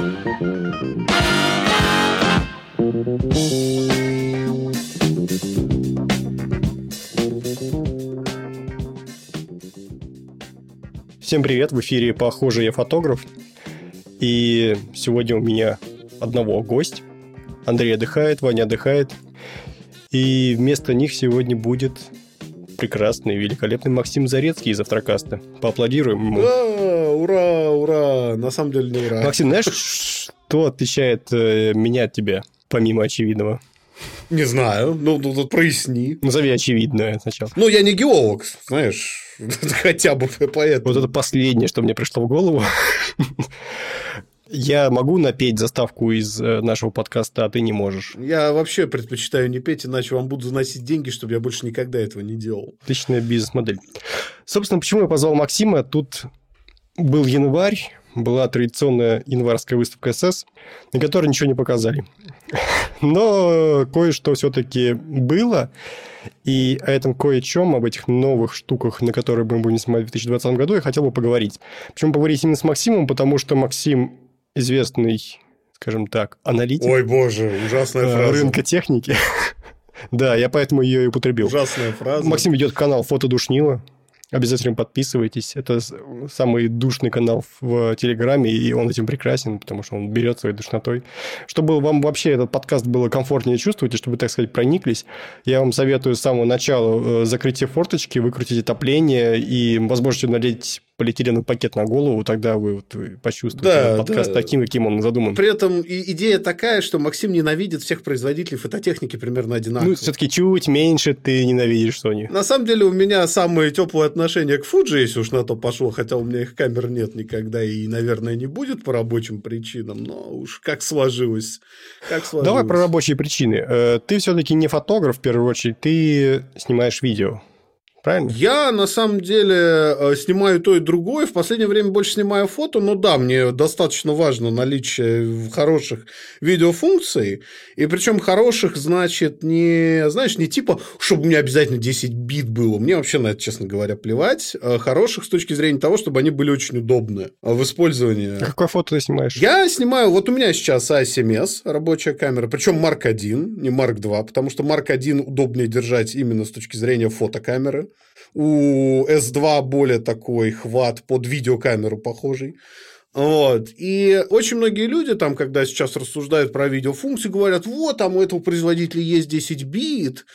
Всем привет, в эфире «Похоже, я фотограф». И сегодня у меня одного гость. Андрей отдыхает, Ваня отдыхает. И вместо них сегодня будет прекрасный, великолепный Максим Зарецкий из Автрокаста. Поаплодируем ему. Ура, ура. На самом деле не ура. Максим, знаешь, что отличает э, меня от тебя, помимо очевидного? Не знаю. Ну, ну тут проясни. Назови очевидное сначала. Ну, я не геолог, знаешь. Хотя бы поэтому. Вот это последнее, что мне пришло в голову. Я могу напеть заставку из э, нашего подкаста, а ты не можешь. Я вообще предпочитаю не петь, иначе вам буду заносить деньги, чтобы я больше никогда этого не делал. Отличная бизнес-модель. Собственно, почему я позвал Максима? Тут был январь, была традиционная январская выставка СС, на которой ничего не показали. Но кое-что все-таки было. И о этом кое-чем, об этих новых штуках, на которые мы будем снимать в 2020 году, я хотел бы поговорить. Почему поговорить именно с Максимом? Потому что Максим известный, скажем так, аналитик. Ой, боже, ужасная э, фраза. Рынка техники. Да, я поэтому ее и употребил. Ужасная фраза. Максим ведет канал Фотодушнила. Обязательно подписывайтесь. Это самый душный канал в Телеграме, и он этим прекрасен, потому что он берет своей душнотой. Чтобы вам вообще этот подкаст было комфортнее чувствовать, и чтобы, так сказать, прониклись, я вам советую с самого начала э, закрыть все форточки, выкрутить отопление и, возможно, налить полиэтиленовый пакет на голову, тогда вы, вот, почувствуете Да, подкаст да. таким, каким он задуман. При этом идея такая, что Максим ненавидит всех производителей фототехники примерно одинаково. Ну, все-таки чуть меньше ты ненавидишь Sony. На самом деле у меня самое теплое отношение к Fuji, если уж на то пошло, хотя у меня их камер нет никогда и, наверное, не будет по рабочим причинам, но уж как сложилось. Как сложилось. Давай про рабочие причины. Э, Ты все-таки не фотограф, в первую очередь, ты снимаешь видео. Правильно? Я, на самом деле, э, снимаю то и другое. В последнее время больше снимаю фото, но да, мне достаточно важно наличие хороших видеофункций. И причем хороших, значит, не, знаешь, не типа, чтобы у меня обязательно 10 бит было. Мне вообще на это, честно говоря, плевать. А Хороших с точки зрения того, чтобы они были очень удобны в использовании. А Какое фото ты снимаешь? Я снимаю, вот у меня сейчас A7S, рабочая камера, причем Mark 1, не Mark 2, потому что Mark 1 удобнее держать именно с точки зрения фотокамеры. У S2 более такой хват под видеокамеру похожий. Вот. И очень многие люди там, когда сейчас рассуждают про видеофункции, говорят, вот, там у этого производителя есть 10 бит,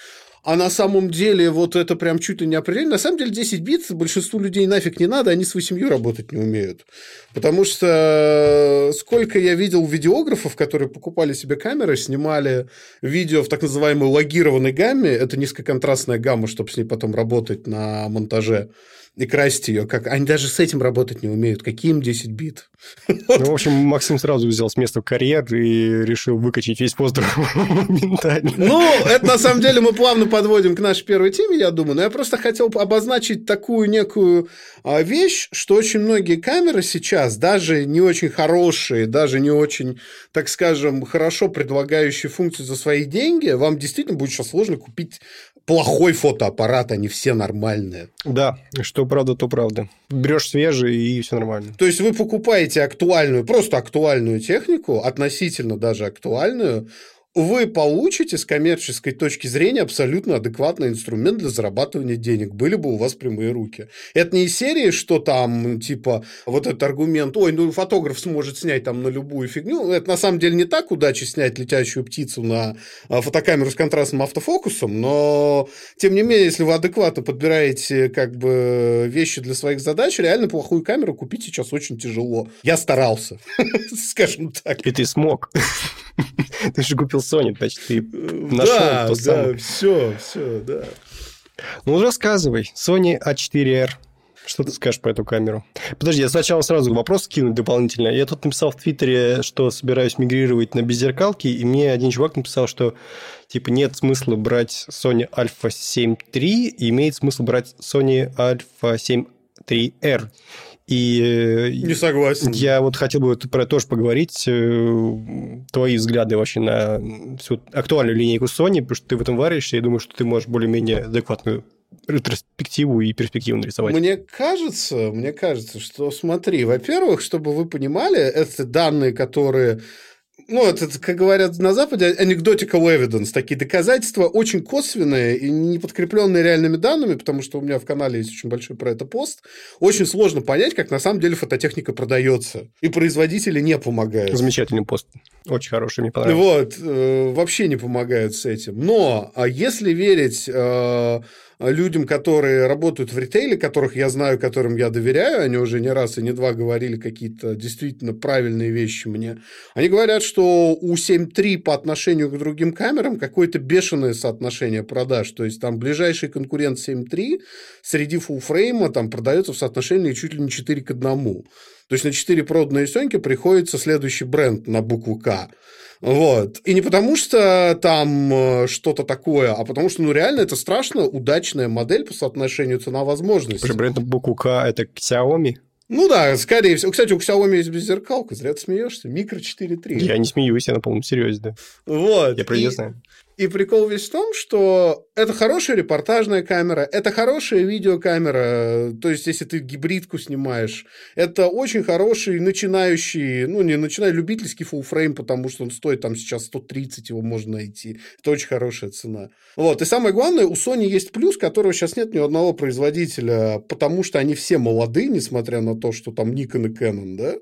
а на самом деле вот это прям чуть ли не определенно. На самом деле 10 бит большинству людей нафиг не надо, они с 8 работать не умеют. Потому что сколько я видел видеографов, которые покупали себе камеры, снимали видео в так называемой логированной гамме, это низкоконтрастная гамма, чтобы с ней потом работать на монтаже и красить ее, как они даже с этим работать не умеют. Какие им 10 бит? Ну, в общем, Максим сразу взял с места карьер и решил выкачать весь воздух моментально. Ну, это на самом деле мы плавно подводим к нашей первой теме, я думаю. Но я просто хотел обозначить такую некую а, вещь, что очень многие камеры сейчас, даже не очень хорошие, даже не очень, так скажем, хорошо предлагающие функцию за свои деньги, вам действительно будет сейчас сложно купить плохой фотоаппарат, они все нормальные. Да, что правда, то правда. Берешь свежий, и все нормально. То есть вы покупаете актуальную, просто актуальную технику, относительно даже актуальную, вы получите с коммерческой точки зрения абсолютно адекватный инструмент для зарабатывания денег. Были бы у вас прямые руки. Это не из серии, что там, типа, вот этот аргумент, ой, ну фотограф сможет снять там на любую фигню. Это на самом деле не так удача снять летящую птицу на а, фотокамеру с контрастным автофокусом, но, тем не менее, если вы адекватно подбираете как бы вещи для своих задач, реально плохую камеру купить сейчас очень тяжело. Я старался, скажем так. И ты смог. Ты же купил Sony, значит, ты нашел Да, то да, самое. все, все, да. Ну, рассказывай. Sony A4R. Что ты скажешь про эту камеру? Подожди, я сначала сразу вопрос кину дополнительно. Я тут написал в Твиттере, что собираюсь мигрировать на беззеркалки, и мне один чувак написал, что типа нет смысла брать Sony Alpha 7 III, имеет смысл брать Sony Alpha 7 3R. И э, Не согласен. я вот хотел бы про это тоже поговорить. э, Твои взгляды вообще на всю актуальную линейку Sony, потому что ты в этом варишься, и думаю, что ты можешь более-менее адекватную ретроспективу и перспективу нарисовать. Мне кажется, мне кажется, что смотри, во-первых, чтобы вы понимали, это данные, которые ну, это, как говорят на Западе, anecdotical evidence, такие доказательства очень косвенные и не подкрепленные реальными данными, потому что у меня в канале есть очень большой про это пост. Очень сложно понять, как на самом деле фототехника продается. И производители не помогают. Замечательный пост. Очень хороший, мне понравился. Вот, э, вообще не помогают с этим. Но, а если верить э, людям, которые работают в ритейле, которых я знаю, которым я доверяю, они уже не раз и не два говорили какие-то действительно правильные вещи мне, они говорят, что у 7.3 по отношению к другим камерам какое-то бешеное соотношение продаж, то есть там ближайший конкурент 7.3 среди фуллфрейма там продается в соотношении чуть ли не 4 к 1. То есть на 4 проданные Соньки приходится следующий бренд на букву К. Вот. И не потому, что там э, что-то такое, а потому что, ну, реально, это страшно удачная модель по соотношению цена-возможность. Бренд букву К – это Xiaomi? Ну да, скорее всего. Кстати, у Xiaomi есть беззеркалка, зря ты смеешься. Микро 4.3. Я не смеюсь, я на полном серьезе, да. Вот. Я про и... знаю. И прикол весь в том, что это хорошая репортажная камера, это хорошая видеокамера, то есть если ты гибридку снимаешь, это очень хороший начинающий, ну не начинающий, любительский фуллфрейм, потому что он стоит там сейчас 130, его можно найти. Это очень хорошая цена. Вот. И самое главное, у Sony есть плюс, которого сейчас нет ни у одного производителя, потому что они все молодые, несмотря на то, что там Nikon и Canon, да,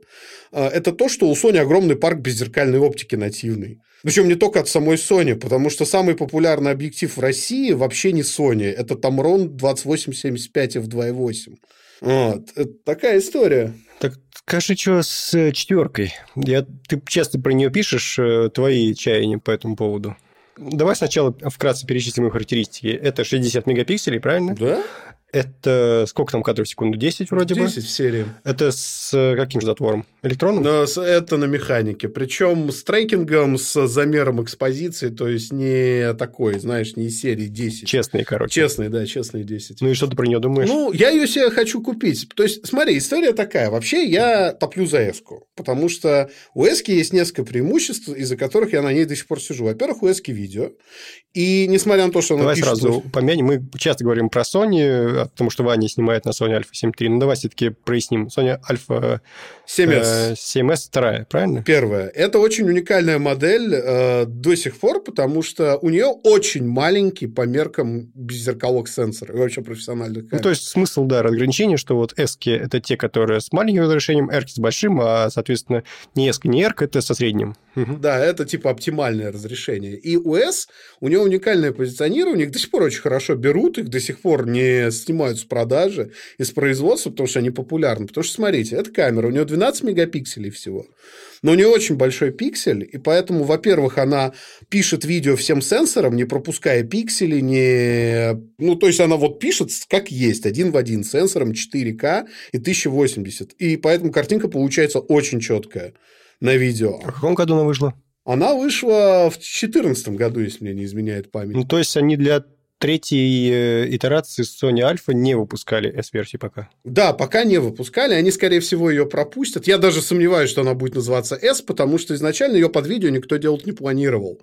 а, это то, что у Sony огромный парк беззеркальной оптики нативный. Причем не только от самой Sony, потому что самый популярный объектив в России вообще не Sony. Это Tamron 2875 f2.8. Вот. Это такая история. Так скажи, что с э, четверкой? Я, ты часто про нее пишешь, э, твои чаяния по этому поводу. Давай сначала вкратце перечислим их характеристики. Это 60 мегапикселей, правильно? Да. Это сколько там кадров в секунду? 10 вроде 10 бы? 10 в серии. Это с э, каким же затвором? Электронным? Но это на механике. Причем с трекингом, с замером экспозиции, то есть не такой, знаешь, не из серии 10. Честный, короче. Честный, да, честный 10. Ну и что ты про нее думаешь? Ну, я ее себе хочу купить. То есть, смотри, история такая. Вообще, я топлю за эску, потому что у эски есть несколько преимуществ, из-за которых я на ней до сих пор сижу. Во-первых, у эски видео. И несмотря на то, что она Давай пишет... сразу помянем. Мы часто говорим про Sony, потому что Ваня снимает на Sony Alpha 7 III. Ну, давай все-таки проясним. Sony Alpha 7S. 7S вторая, правильно? Первая. Это очень уникальная модель э, до сих пор, потому что у нее очень маленький по меркам беззеркалок сенсор и вообще профессиональных камер. Ну, то есть смысл, да, разграничения, что вот S это те, которые с маленьким разрешением, R с большим, а, соответственно, не S, не R, это со средним. Да, это типа оптимальное разрешение. И у S, у нее уникальное позиционирование, их до сих пор очень хорошо берут, их до сих пор не снимают с продажи, из производства, потому что они популярны. Потому что, смотрите, эта камера, у нее 12 мегапикселей всего. Но у нее очень большой пиксель, и поэтому, во-первых, она пишет видео всем сенсором, не пропуская пиксели, не... Ну, то есть, она вот пишет как есть, один в один, сенсором 4К и 1080. И поэтому картинка получается очень четкая на видео. А в каком году она вышла? Она вышла в 2014 году, если мне не изменяет память. Ну, то есть, они для третьей э, итерации Sony Alpha не выпускали S-версии пока. Да, пока не выпускали. Они, скорее всего, ее пропустят. Я даже сомневаюсь, что она будет называться S, потому что изначально ее под видео никто делать не планировал.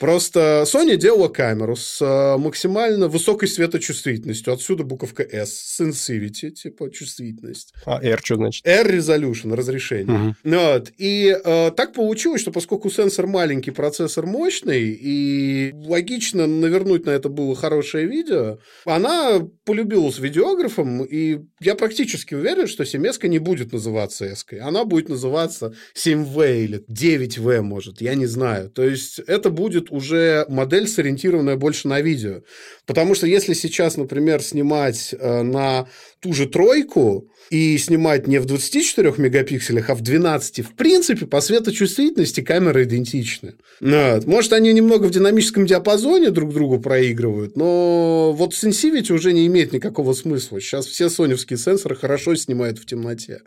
Просто Sony делала камеру с э, максимально высокой светочувствительностью. Отсюда буковка S. Sensivity, типа чувствительность. А R что значит? R Resolution, разрешение. Угу. Вот. И э, так получилось, что поскольку сенсор маленький, процессор мощный, и логично навернуть на это было хорошее видео, она полюбилась видеографом, и я практически уверен, что 7 не будет называться S. Она будет называться 7V или 9V, может, я не знаю. То есть, это будет уже модель, сориентированная больше на видео. Потому что если сейчас, например, снимать э, на ту же тройку и снимать не в 24 мегапикселях, а в 12, в принципе, по светочувствительности камеры идентичны. Вот. Может, они немного в динамическом диапазоне друг другу проигрывают, но вот Sensivity уже не имеет никакого смысла. Сейчас все соневские сенсоры хорошо снимают в темноте.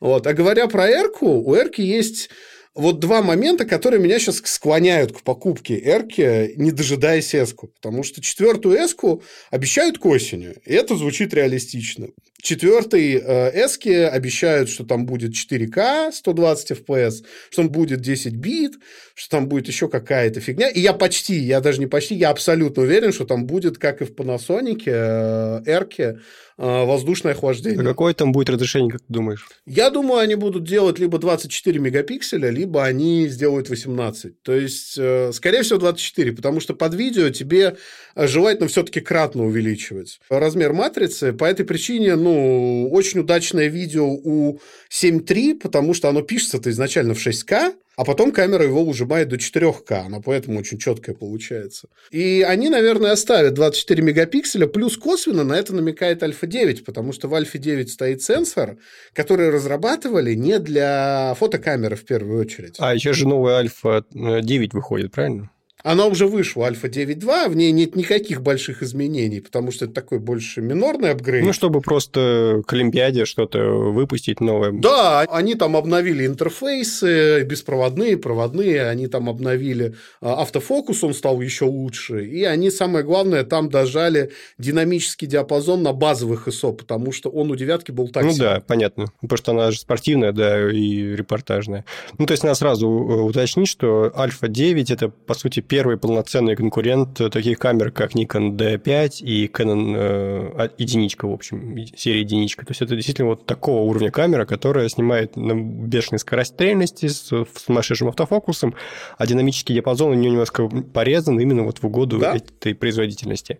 Вот. А говоря про Эрку, у Эрки есть вот два момента, которые меня сейчас склоняют к покупке Эрки, не дожидаясь эску. Потому что четвертую эску обещают к осени. И это звучит реалистично. Четвертый э, эски обещают, что там будет 4К 120 FPS, что там будет 10 бит, что там будет еще какая-то фигня. И я почти, я даже не почти, я абсолютно уверен, что там будет, как и в Panasonic, э, Эрке, э, воздушное охлаждение. А какое там будет разрешение, как ты думаешь? Я думаю, они будут делать либо 24 мегапикселя, либо они сделают 18. То есть, э, скорее всего, 24, потому что под видео тебе э, желательно все-таки кратно увеличивать размер матрицы. По этой причине, ну, очень удачное видео у 7.3, потому что оно пишется-то изначально в 6К, а потом камера его ужимает до 4К, она поэтому очень четкая получается. И они, наверное, оставят 24 мегапикселя, плюс косвенно на это намекает Альфа 9, потому что в Альфа 9 стоит сенсор, который разрабатывали не для фотокамеры в первую очередь. А еще же новая Альфа 9 выходит, правильно? Она уже вышла, Альфа 9.2, в ней нет никаких больших изменений, потому что это такой больше минорный апгрейд. Ну, чтобы просто к Олимпиаде что-то выпустить новое. Да, они там обновили интерфейсы, беспроводные, проводные, они там обновили а, автофокус, он стал еще лучше, и они, самое главное, там дожали динамический диапазон на базовых ISO, потому что он у девятки был так Ну себе. да, понятно, потому что она же спортивная, да, и репортажная. Ну, то есть, надо сразу э, уточнить, что Альфа 9 – это, по сути, первый полноценный конкурент таких камер, как Nikon D5 и Canon э, а, единичка, в общем, серия единичка. То есть это действительно вот такого уровня камера, которая снимает на бешеной скорострельности с, с сумасшедшим автофокусом, а динамический диапазон у нее немножко порезан именно вот в угоду да? этой производительности.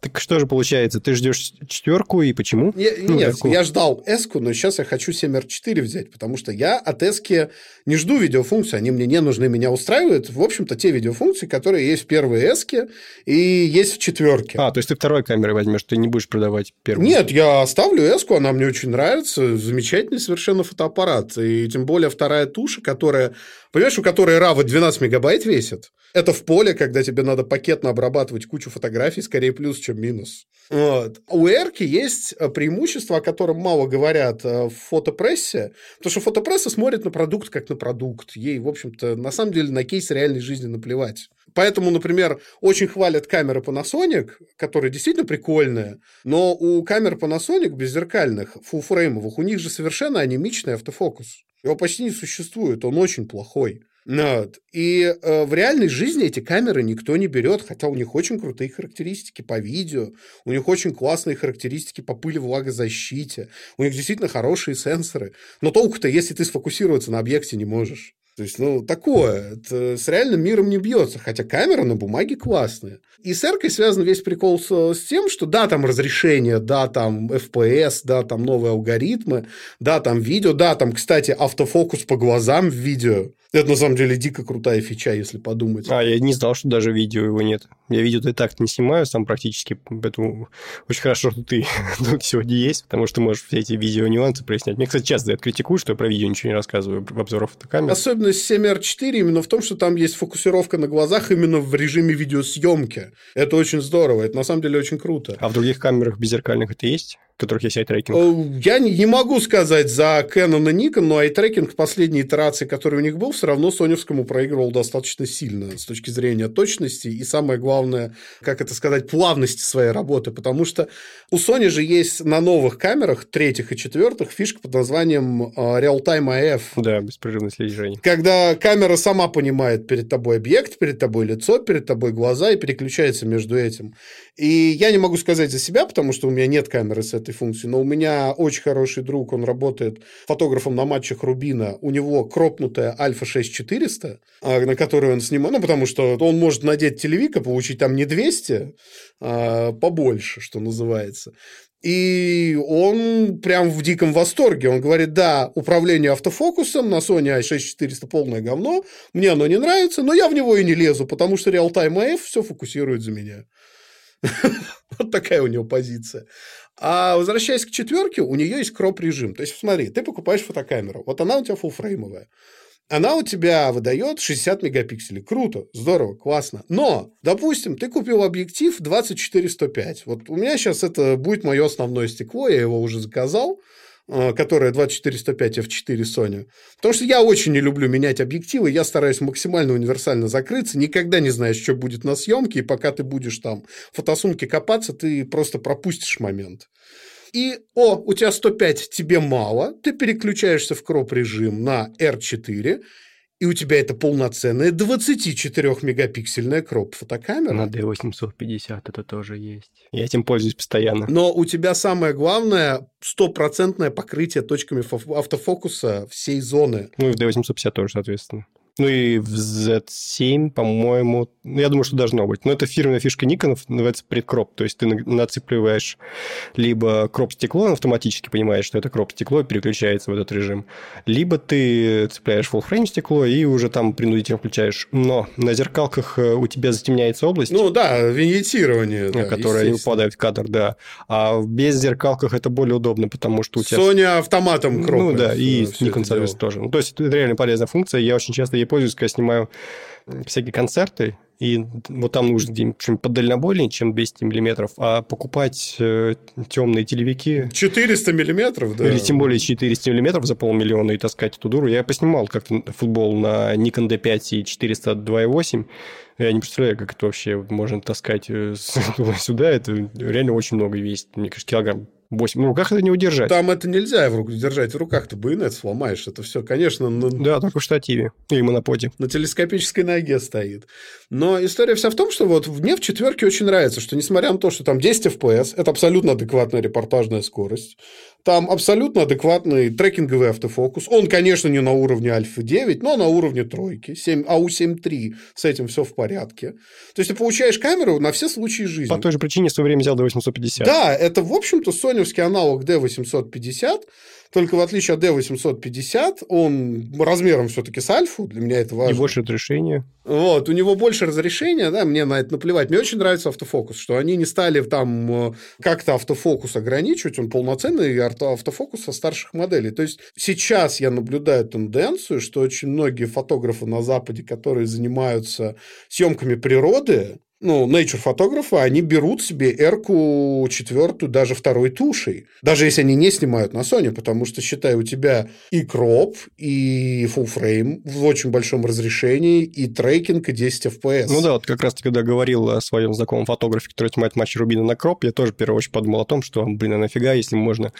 Так что же получается? Ты ждешь четверку и почему? Не, ну, нет, такую? я ждал s но сейчас я хочу 7R4 взять, потому что я от s не жду видеофункции, они мне не нужны, меня устраивают, в общем-то, те видеофункции, функций, которые есть в первой эске и есть в четверке. А, то есть ты второй камерой возьмешь, ты не будешь продавать первую? Нет, я оставлю эску, она мне очень нравится, замечательный совершенно фотоаппарат. И тем более вторая туша, которая, понимаешь, у которой RAW 12 мегабайт весит, это в поле, когда тебе надо пакетно обрабатывать кучу фотографий, скорее плюс, чем минус. Вот. У Эрки есть э, преимущество, о котором мало говорят э, в фотопрессе, потому что фотопресса смотрит на продукт как на продукт. Ей, в общем-то, на самом деле на кейс реальной жизни наплевать. Поэтому, например, очень хвалят камеры Panasonic, которые действительно прикольные, но у камер Panasonic беззеркальных, фулфреймовых, у них же совершенно анемичный автофокус. Его почти не существует, он очень плохой. Вот. И э, в реальной жизни эти камеры никто не берет, хотя у них очень крутые характеристики по видео, у них очень классные характеристики по пыли влагозащите, у них действительно хорошие сенсоры. Но толку-то, если ты сфокусироваться на объекте не можешь. То есть, ну, такое. Это с реальным миром не бьется. Хотя камера на бумаге классная. И с эркой связан весь прикол с, с тем, что да, там разрешение, да, там FPS, да, там новые алгоритмы, да, там видео, да, там, кстати, автофокус по глазам в видео. Это на самом деле дико крутая фича, если подумать. А, я не знал, что даже видео его нет. Я видео и так не снимаю сам практически, поэтому очень хорошо, что ты тут сегодня есть, потому что можешь все эти видео нюансы прояснять. Мне, кстати, часто это критикуют, что я про видео ничего не рассказываю в обзорах фотокамер. Особенность 7R4 именно в том, что там есть фокусировка на глазах именно в режиме видеосъемки. Это очень здорово, это на самом деле очень круто. А в других камерах беззеркальных это есть? Которых есть eye tracking? Э, я не, могу сказать за Canon и Nikon, но eye tracking последней итерации, который у них был, все равно соневскому проигрывал достаточно сильно с точки зрения точности и, самое главное, как это сказать, плавности своей работы, потому что у Sony же есть на новых камерах, третьих и четвертых, фишка под названием э, Real-Time AF. Да, беспрерывное слежение. Когда камера сама понимает перед тобой объект, перед тобой лицо, перед тобой глаза и переключается между этим. И я не могу сказать за себя, потому что у меня нет камеры с этой функцией, но у меня очень хороший друг, он работает фотографом на матчах Рубина, у него кропнутая Альфа 6400, а, на которую он снимает, ну, потому что он может надеть телевика, получить там не 200, а побольше, что называется. И он прям в диком восторге. Он говорит, да, управление автофокусом на Sony i6400 полное говно, мне оно не нравится, но я в него и не лезу, потому что Real-Time AF все фокусирует за меня. Вот такая у него позиция. А возвращаясь к четверке, у нее есть кроп-режим. То есть, смотри, ты покупаешь фотокамеру, вот она у тебя фулфреймовая. Она у тебя выдает 60 мегапикселей. Круто, здорово, классно. Но, допустим, ты купил объектив 24-105. Вот у меня сейчас это будет мое основное стекло, я его уже заказал. Э, которая 2405 f4 Sony. Потому что я очень не люблю менять объективы, я стараюсь максимально универсально закрыться, никогда не знаешь, что будет на съемке, и пока ты будешь там в фотосумке копаться, ты просто пропустишь момент. И, о, у тебя 105, тебе мало, ты переключаешься в кроп-режим на R4, и у тебя это полноценная 24-мегапиксельная кроп-фотокамера. На D850 это тоже есть. Я этим пользуюсь постоянно. Но у тебя самое главное стопроцентное покрытие точками автофокуса всей зоны. Ну и в D850 тоже, соответственно. Ну и в Z7, по-моему, ну, я думаю, что должно быть. Но это фирменная фишка Nikon, называется предкроп. То есть ты нацепливаешь либо кроп-стекло, он автоматически понимает, что это кроп-стекло, и переключается в этот режим. Либо ты цепляешь full frame стекло и уже там принудительно включаешь. Но на зеркалках э, у тебя затемняется область. Ну да, виньетирование. Да, которая не попадает в кадр, да. А без зеркалках это более удобно, потому что у тебя... Sony автоматом кроп. Ну да, и Nikon, соответственно, тоже. Ну, то есть это реально полезная функция. Я очень часто ей пользуюсь, когда снимаю всякие концерты, и вот там нужно где-нибудь подальнобойнее, чем 200 миллиметров, а покупать э, темные телевики... 400 миллиметров, да? Или тем более 400 миллиметров за полмиллиона и таскать эту дуру. Я поснимал как-то футбол на Nikon D5 и 402.8. Я не представляю, как это вообще можно таскать э, сюда. Это реально очень много весит. Мне кажется, килограмм 8. Ну, в руках это не удержать. Там это нельзя в руку держать. В руках ты байонет сломаешь. Это все, конечно... На... Да, только в штативе. Или моноподе. На телескопической ноге стоит. Но история вся в том, что вот мне в четверке очень нравится, что несмотря на то, что там 10 FPS, это абсолютно адекватная репортажная скорость. Там абсолютно адекватный трекинговый автофокус. Он, конечно, не на уровне Альфа 9, но на уровне тройки. 7, AU7 III. С этим все в порядке. То есть ты получаешь камеру на все случаи жизни. По той же причине в свое время взял D850. Да, это, в общем-то, соневский аналог D850. Только в отличие от D850, он размером все-таки с альфу, для меня это важно. И больше разрешения. Вот, у него больше разрешения, да, мне на это наплевать. Мне очень нравится автофокус, что они не стали там э, как-то автофокус ограничивать, он полноценный автофокус со старших моделей. То есть сейчас я наблюдаю тенденцию, что очень многие фотографы на Западе, которые занимаются съемками природы, ну, nature-фотографы, они берут себе R-ку четвертую, даже второй тушей. Даже если они не снимают на Sony, потому что, считай, у тебя и кроп, и full frame в очень большом разрешении, и трекинг, и 10 FPS. Ну да, вот как раз ты когда говорил о своем знакомом фотографе, который снимает матчи Рубина на кроп, я тоже в первую очередь подумал о том, что, блин, а нафига, если можно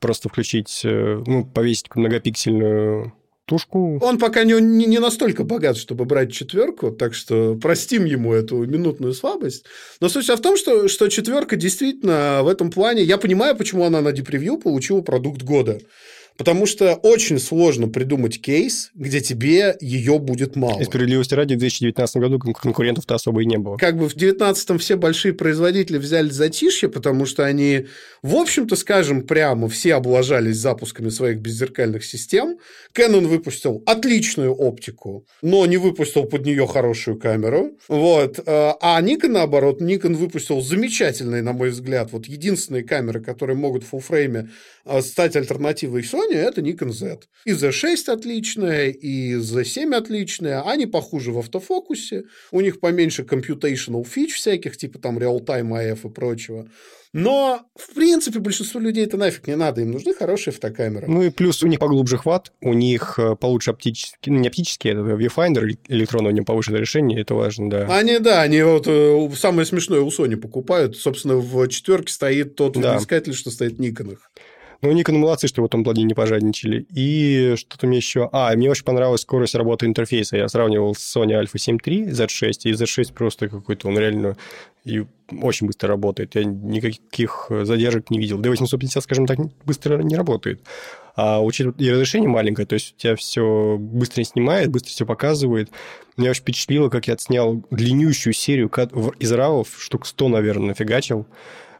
просто включить, э, ну, повесить многопиксельную тушку. Он пока не, не, не настолько богат, чтобы брать четверку, так что простим ему эту минутную слабость. Но суть в том, что, что четверка действительно в этом плане... Я понимаю, почему она на депревью получила продукт года. Потому что очень сложно придумать кейс, где тебе ее будет мало. И справедливости ради, в 2019 году конкурентов-то особо и не было. Как бы в 2019 все большие производители взяли затишье, потому что они, в общем-то, скажем прямо, все облажались запусками своих беззеркальных систем. Canon выпустил отличную оптику, но не выпустил под нее хорошую камеру. Вот. А Nikon, наоборот, Nikon выпустил замечательные, на мой взгляд, вот единственные камеры, которые могут в фуллфрейме а, стать альтернативой Sony, это Nikon Z. И Z6 отличная, и Z7 отличная. Они похуже в автофокусе. У них поменьше computational фич всяких, типа там real-time AF и прочего. Но, в принципе, большинству людей это нафиг не надо. Им нужны хорошие фотокамеры. Ну и плюс у них поглубже хват, у них э, получше оптический, ну не оптический, это viewfinder электронный, у него повышенное решение, это важно, да. Они, да, они вот э, самое смешное у Sony покупают. Собственно, в четверке стоит тот да. искатель, что стоит в Никонах. Ну, Nikon молодцы, что в этом плане не пожадничали. И что-то мне еще... А, мне очень понравилась скорость работы интерфейса. Я сравнивал с Sony Alpha 7 III Z6, и Z6 просто какой-то, он реально и очень быстро работает. Я никаких задержек не видел. D850, скажем так, быстро не работает. А учитывая и разрешение маленькое, то есть у тебя все быстро снимает, быстро все показывает. Меня очень впечатлило, как я отснял длиннющую серию из равов, штук 100, наверное, нафигачил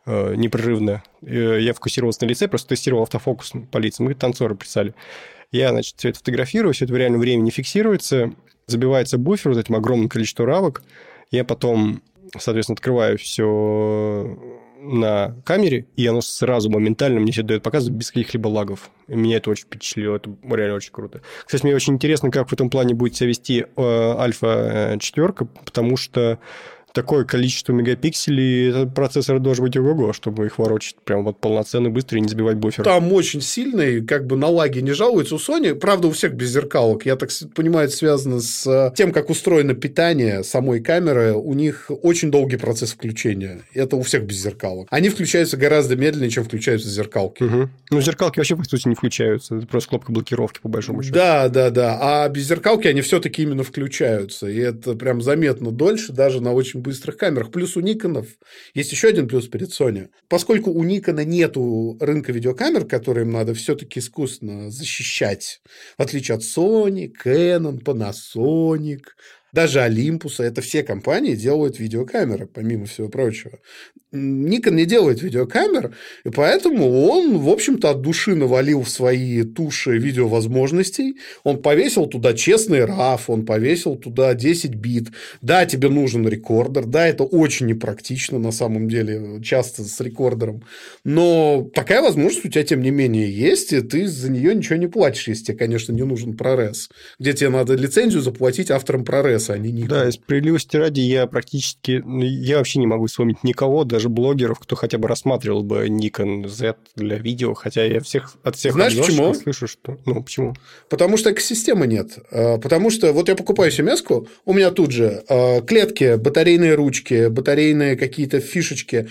непрерывно. Э, я фокусировался на лице, просто тестировал автофокус по лицам. Мы танцоры писали. Я, значит, все это фотографирую, все это в реальном времени фиксируется, забивается буфер вот этим огромным количеством равок. Я потом, соответственно, открываю все на камере, и оно сразу моментально мне все дает показывать без каких-либо лагов. И меня это очень впечатлило, это реально очень круто. Кстати, мне очень интересно, как в этом плане будет себя вести э, Альфа 4, потому что такое количество мегапикселей, этот процессор должен быть ого-го, чтобы их ворочать прям вот полноценно быстро и не сбивать буфер. Там очень сильный, как бы на лаги не жалуется у Sony. Правда, у всех без зеркалок. Я так понимаю, это связано с тем, как устроено питание самой камеры. У них очень долгий процесс включения. Это у всех без зеркалок. Они включаются гораздо медленнее, чем включаются зеркалки. Угу. Ну, зеркалки вообще, по сути, не включаются. Это просто кнопка блокировки, по большому счету. Да, да, да. А без зеркалки они все-таки именно включаются. И это прям заметно дольше, даже на очень быстрых камерах. Плюс у Никонов есть еще один плюс перед Sony. Поскольку у Никона нету рынка видеокамер, которые им надо все-таки искусственно защищать, в отличие от Sony, Canon, Panasonic, даже Олимпуса, это все компании делают видеокамеры, помимо всего прочего. Никон не делает видеокамер, и поэтому он, в общем-то, от души навалил в свои туши видеовозможностей. Он повесил туда честный RAW, он повесил туда 10 бит. Да, тебе нужен рекордер, да, это очень непрактично на самом деле, часто с рекордером. Но такая возможность у тебя, тем не менее, есть, и ты за нее ничего не платишь, если тебе, конечно, не нужен ProRes, где тебе надо лицензию заплатить авторам ProRes, а не Nikon. Да, справедливости ради, я практически... Я вообще не могу вспомнить никого, даже блогеров, кто хотя бы рассматривал бы Nikon Z для видео, хотя я всех от всех Знаешь, почему? слышу, что... Ну, почему? Потому что экосистемы нет. А, Потому что вот я покупаю семеску, у меня тут же а, клетки, батарейные ручки, батарейные какие-то фишечки.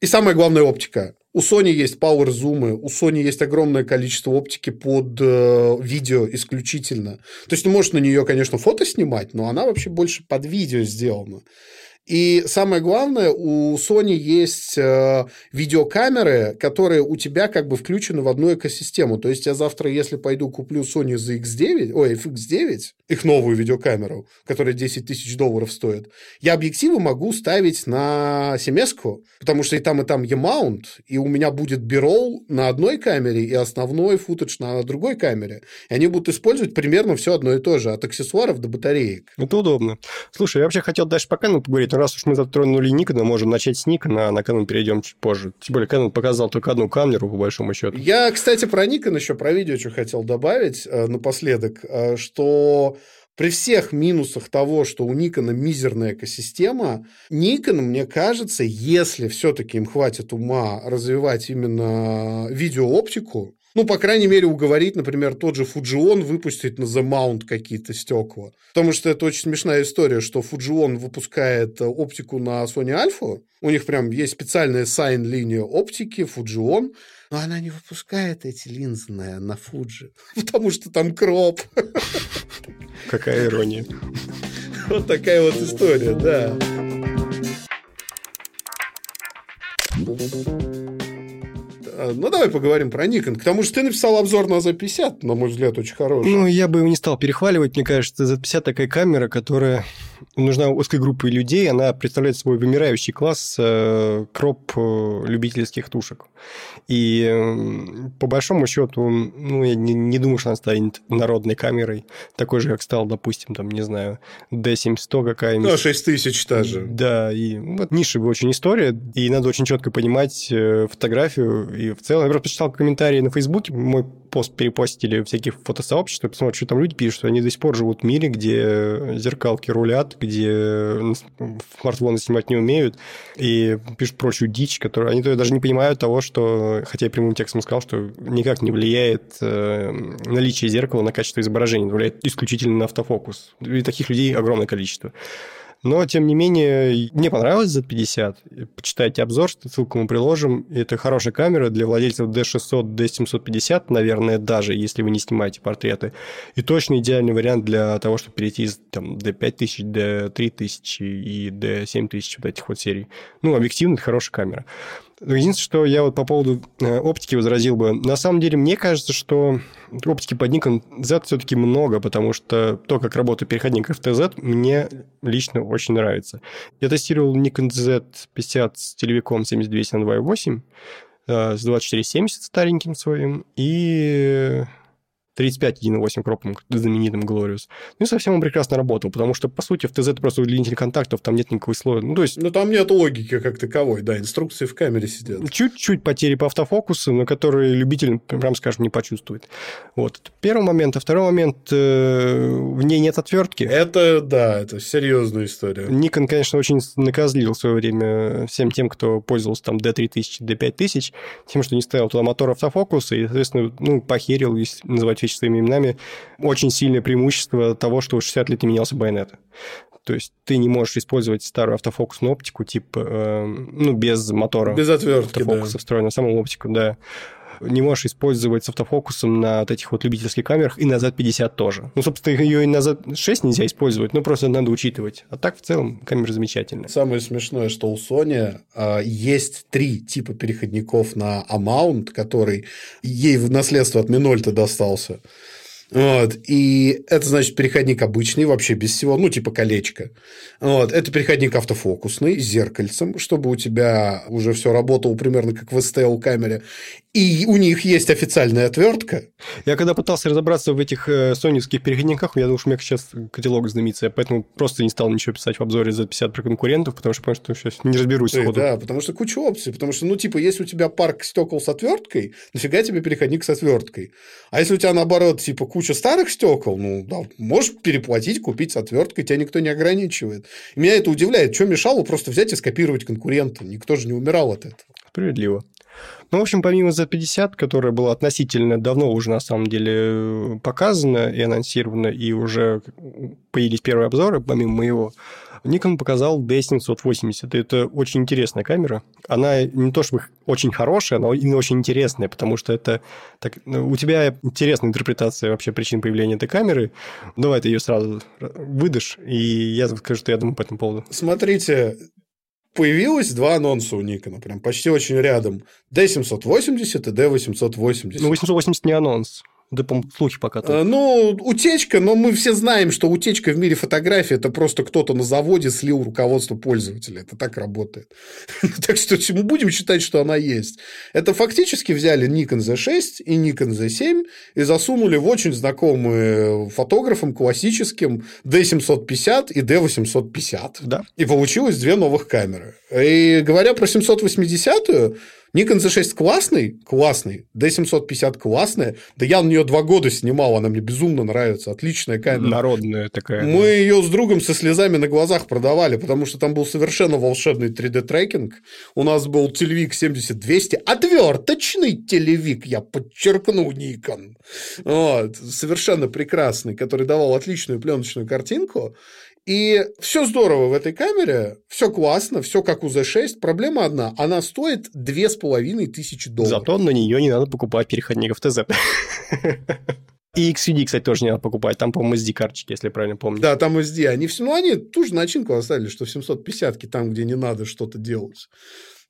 И самое главное оптика. У Sony есть power зумы, у Sony есть огромное количество оптики под э, видео исключительно. То есть, ты можешь на нее, конечно, фото снимать, но она вообще больше под видео сделана. И самое главное, у Sony есть э, видеокамеры, которые у тебя как бы включены в одну экосистему. То есть я завтра, если пойду куплю Sony ZX9, ой, FX9, их новую видеокамеру, которая 10 тысяч долларов стоит, я объективы могу ставить на семеску, потому что и там, и там E-mount, и у меня будет B-roll на одной камере и основной футаж на другой камере. И они будут использовать примерно все одно и то же, от аксессуаров до батареек. Это удобно. Слушай, я вообще хотел дальше по Canon поговорить, раз уж мы затронули Никона, можем начать с Никона, а на Canon перейдем чуть позже. Тем более, Canon показал только одну камеру, по большому счету. Я, кстати, про Nikon еще про видео что хотел добавить э, напоследок, э, что при всех минусах того, что у Никона мизерная экосистема, Nikon, мне кажется, если все-таки им хватит ума развивать именно видеооптику, ну, по крайней мере, уговорить, например, тот же Fujion выпустить на The Mount какие-то стекла. Потому что это очень смешная история, что Fujion выпускает э, оптику на Sony Alpha. У них прям есть специальная сайн-линия оптики Fujion, но она не выпускает эти линзы на, на Fuji, потому что там кроп. Какая ирония. Вот такая вот история, да. А, Ну, давай поговорим про Nikon. К тому же ты написал обзор на Z50, на мой взгляд, очень хороший. Ну, я бы его не стал перехваливать. Мне кажется, Z50 такая камера, которая нужна узкой группе людей. Она представляет собой вымирающий класс э, кроп э, любительских тушек. И по большому счету, ну, я не, не думаю, что она станет народной камерой. Такой же, как стал, допустим, там, не знаю, D700 какая-нибудь. Ну, 6 тысяч та же. Да, и вот нишевая очень история, и надо очень четко понимать э, фотографию, и в целом, я просто почитал комментарии на Фейсбуке, мой пост перепостили всякие фотосообщества, посмотрю, что там люди пишут, что они до сих пор живут в мире, где зеркалки рулят, где смартфоны снимать не умеют, и пишут прочую дичь, которую они даже не понимают того, что, хотя я прямым текстом сказал, что никак не влияет э, наличие зеркала на качество изображения, влияет исключительно на автофокус. И таких людей огромное количество. Но, тем не менее, мне понравилось Z50. Почитайте обзор, ссылку мы приложим. Это хорошая камера для владельцев D600, D750, наверное, даже если вы не снимаете портреты. И точно идеальный вариант для того, чтобы перейти из там, D5000, D3000 и D7000 вот этих вот серий. Ну, объективно, это хорошая камера. Единственное, что я вот по поводу э, оптики возразил бы. На самом деле, мне кажется, что оптики под Nikon Z все-таки много, потому что то, как работает переходник FTZ, мне лично очень нравится. Я тестировал Nikon Z50 с телевиком 72 на 2.8, э, с 2470 стареньким своим, и 35 1.8 кропом знаменитым Glorious. Ну и совсем он прекрасно работал, потому что, по сути, в ТЗ это просто удлинитель контактов, там нет никакой слоя. Ну, то есть... Ну, там нет логики как таковой, да, инструкции в камере сидят. Чуть-чуть потери по автофокусу, но которые любитель, прям скажем, не почувствует. Вот. Первый момент. А второй момент, э, в ней нет отвертки. Это, да, это серьезная история. Nikon, конечно, очень накозлил в свое время всем тем, кто пользовался там D3000, D5000, тем, что не ставил туда мотор автофокуса, и, соответственно, ну, похерил, если называть своими именами, очень сильное преимущество того, что 60 лет не менялся байонет. То есть ты не можешь использовать старую автофокусную оптику, типа, э, ну, без мотора. Без отвертки, автофокуса да. встроенную, саму оптику, да не можешь использовать с автофокусом на вот этих вот любительских камерах, и на Z50 тоже. Ну, собственно, ее и на Z6 нельзя использовать, но просто надо учитывать. А так, в целом, камера замечательная. Самое смешное, что у Sony э, есть три типа переходников на Amount, который ей в наследство от Минольта достался. Вот. И это, значит, переходник обычный, вообще без всего, ну, типа колечко. Вот. Это переходник автофокусный с зеркальцем, чтобы у тебя уже все работало примерно как в STL-камере. И у них есть официальная отвертка. Я когда пытался разобраться в этих э, соневских переходниках, я думал, что у меня сейчас котелок изнымится, я поэтому просто не стал ничего писать в обзоре за 50 про конкурентов, потому что понял, что сейчас не разберусь сходу. Да, потому что куча опций. Потому что, ну, типа, если у тебя парк стекол с отверткой, нафига тебе переходник с отверткой? А если у тебя, наоборот, типа, куча старых стекол, ну, да, можешь переплатить, купить с отверткой, тебя никто не ограничивает. И меня это удивляет. Что мешало просто взять и скопировать конкурента? Никто же не умирал от этого. Справедливо. Ну, в общем, помимо Z50, которая была относительно давно уже, на самом деле, показана и анонсирована, и уже появились первые обзоры, помимо моего, Nikon показал D780. Это очень интересная камера. Она не то чтобы очень хорошая, но именно очень интересная, потому что это... Так, ну, у тебя интересная интерпретация вообще причин появления этой камеры. Давай ты ее сразу выдашь, и я скажу, что я думаю по этому поводу. Смотрите, появилось два анонса у Никона, прям почти очень рядом. D780 и D880. Ну, 880 не анонс. Да, по слухи пока -то. Ну, утечка, но мы все знаем, что утечка в мире фотографии – это просто кто-то на заводе слил руководство пользователя. Это так работает. так что мы будем считать, что она есть. Это фактически взяли Nikon Z6 и Nikon Z7 и засунули в очень знакомые фотографам классическим D750 и D850. Да. И получилось две новых камеры. И говоря про 780-ю, Nikon Z6 классный, классный, D750 классная, да я на нее два года снимал, она мне безумно нравится, отличная камера. Народная такая. Мы да. ее с другом со слезами на глазах продавали, потому что там был совершенно волшебный 3D-трекинг. У нас был телевик 70-200, отверточный телевик, я подчеркну, Nikon. Вот, совершенно прекрасный, который давал отличную пленочную картинку. И все здорово в этой камере, все классно, все как у Z6. Проблема одна, она стоит две с половиной тысячи долларов. Зато на нее не надо покупать переходников ТЗ. И XUD, кстати, тоже не надо покупать. Там, по-моему, SD-карточки, если я правильно помню. Да, там SD. Они все, ну, они ту же начинку оставили, что в 750 там, где не надо что-то делать.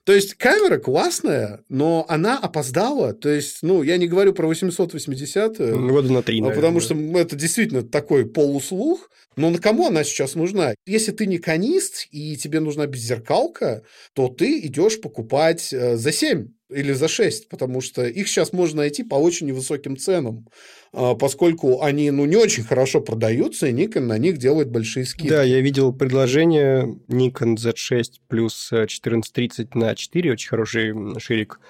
То есть камера классная, но она опоздала. То есть, ну, я не говорю про 880. Ну, года на три, наверное, Потому что это действительно такой полуслух. Но на кому она сейчас нужна? Если ты не канист и тебе нужна беззеркалка, то ты идешь покупать э, за 7 или за 6, потому что их сейчас можно найти по очень невысоким ценам, а, поскольку они ну, не очень хорошо продаются, и Nikon на них делает большие скидки. Да, я видел предложение Nikon Z6 плюс 1430 на 4, очень хороший ширик,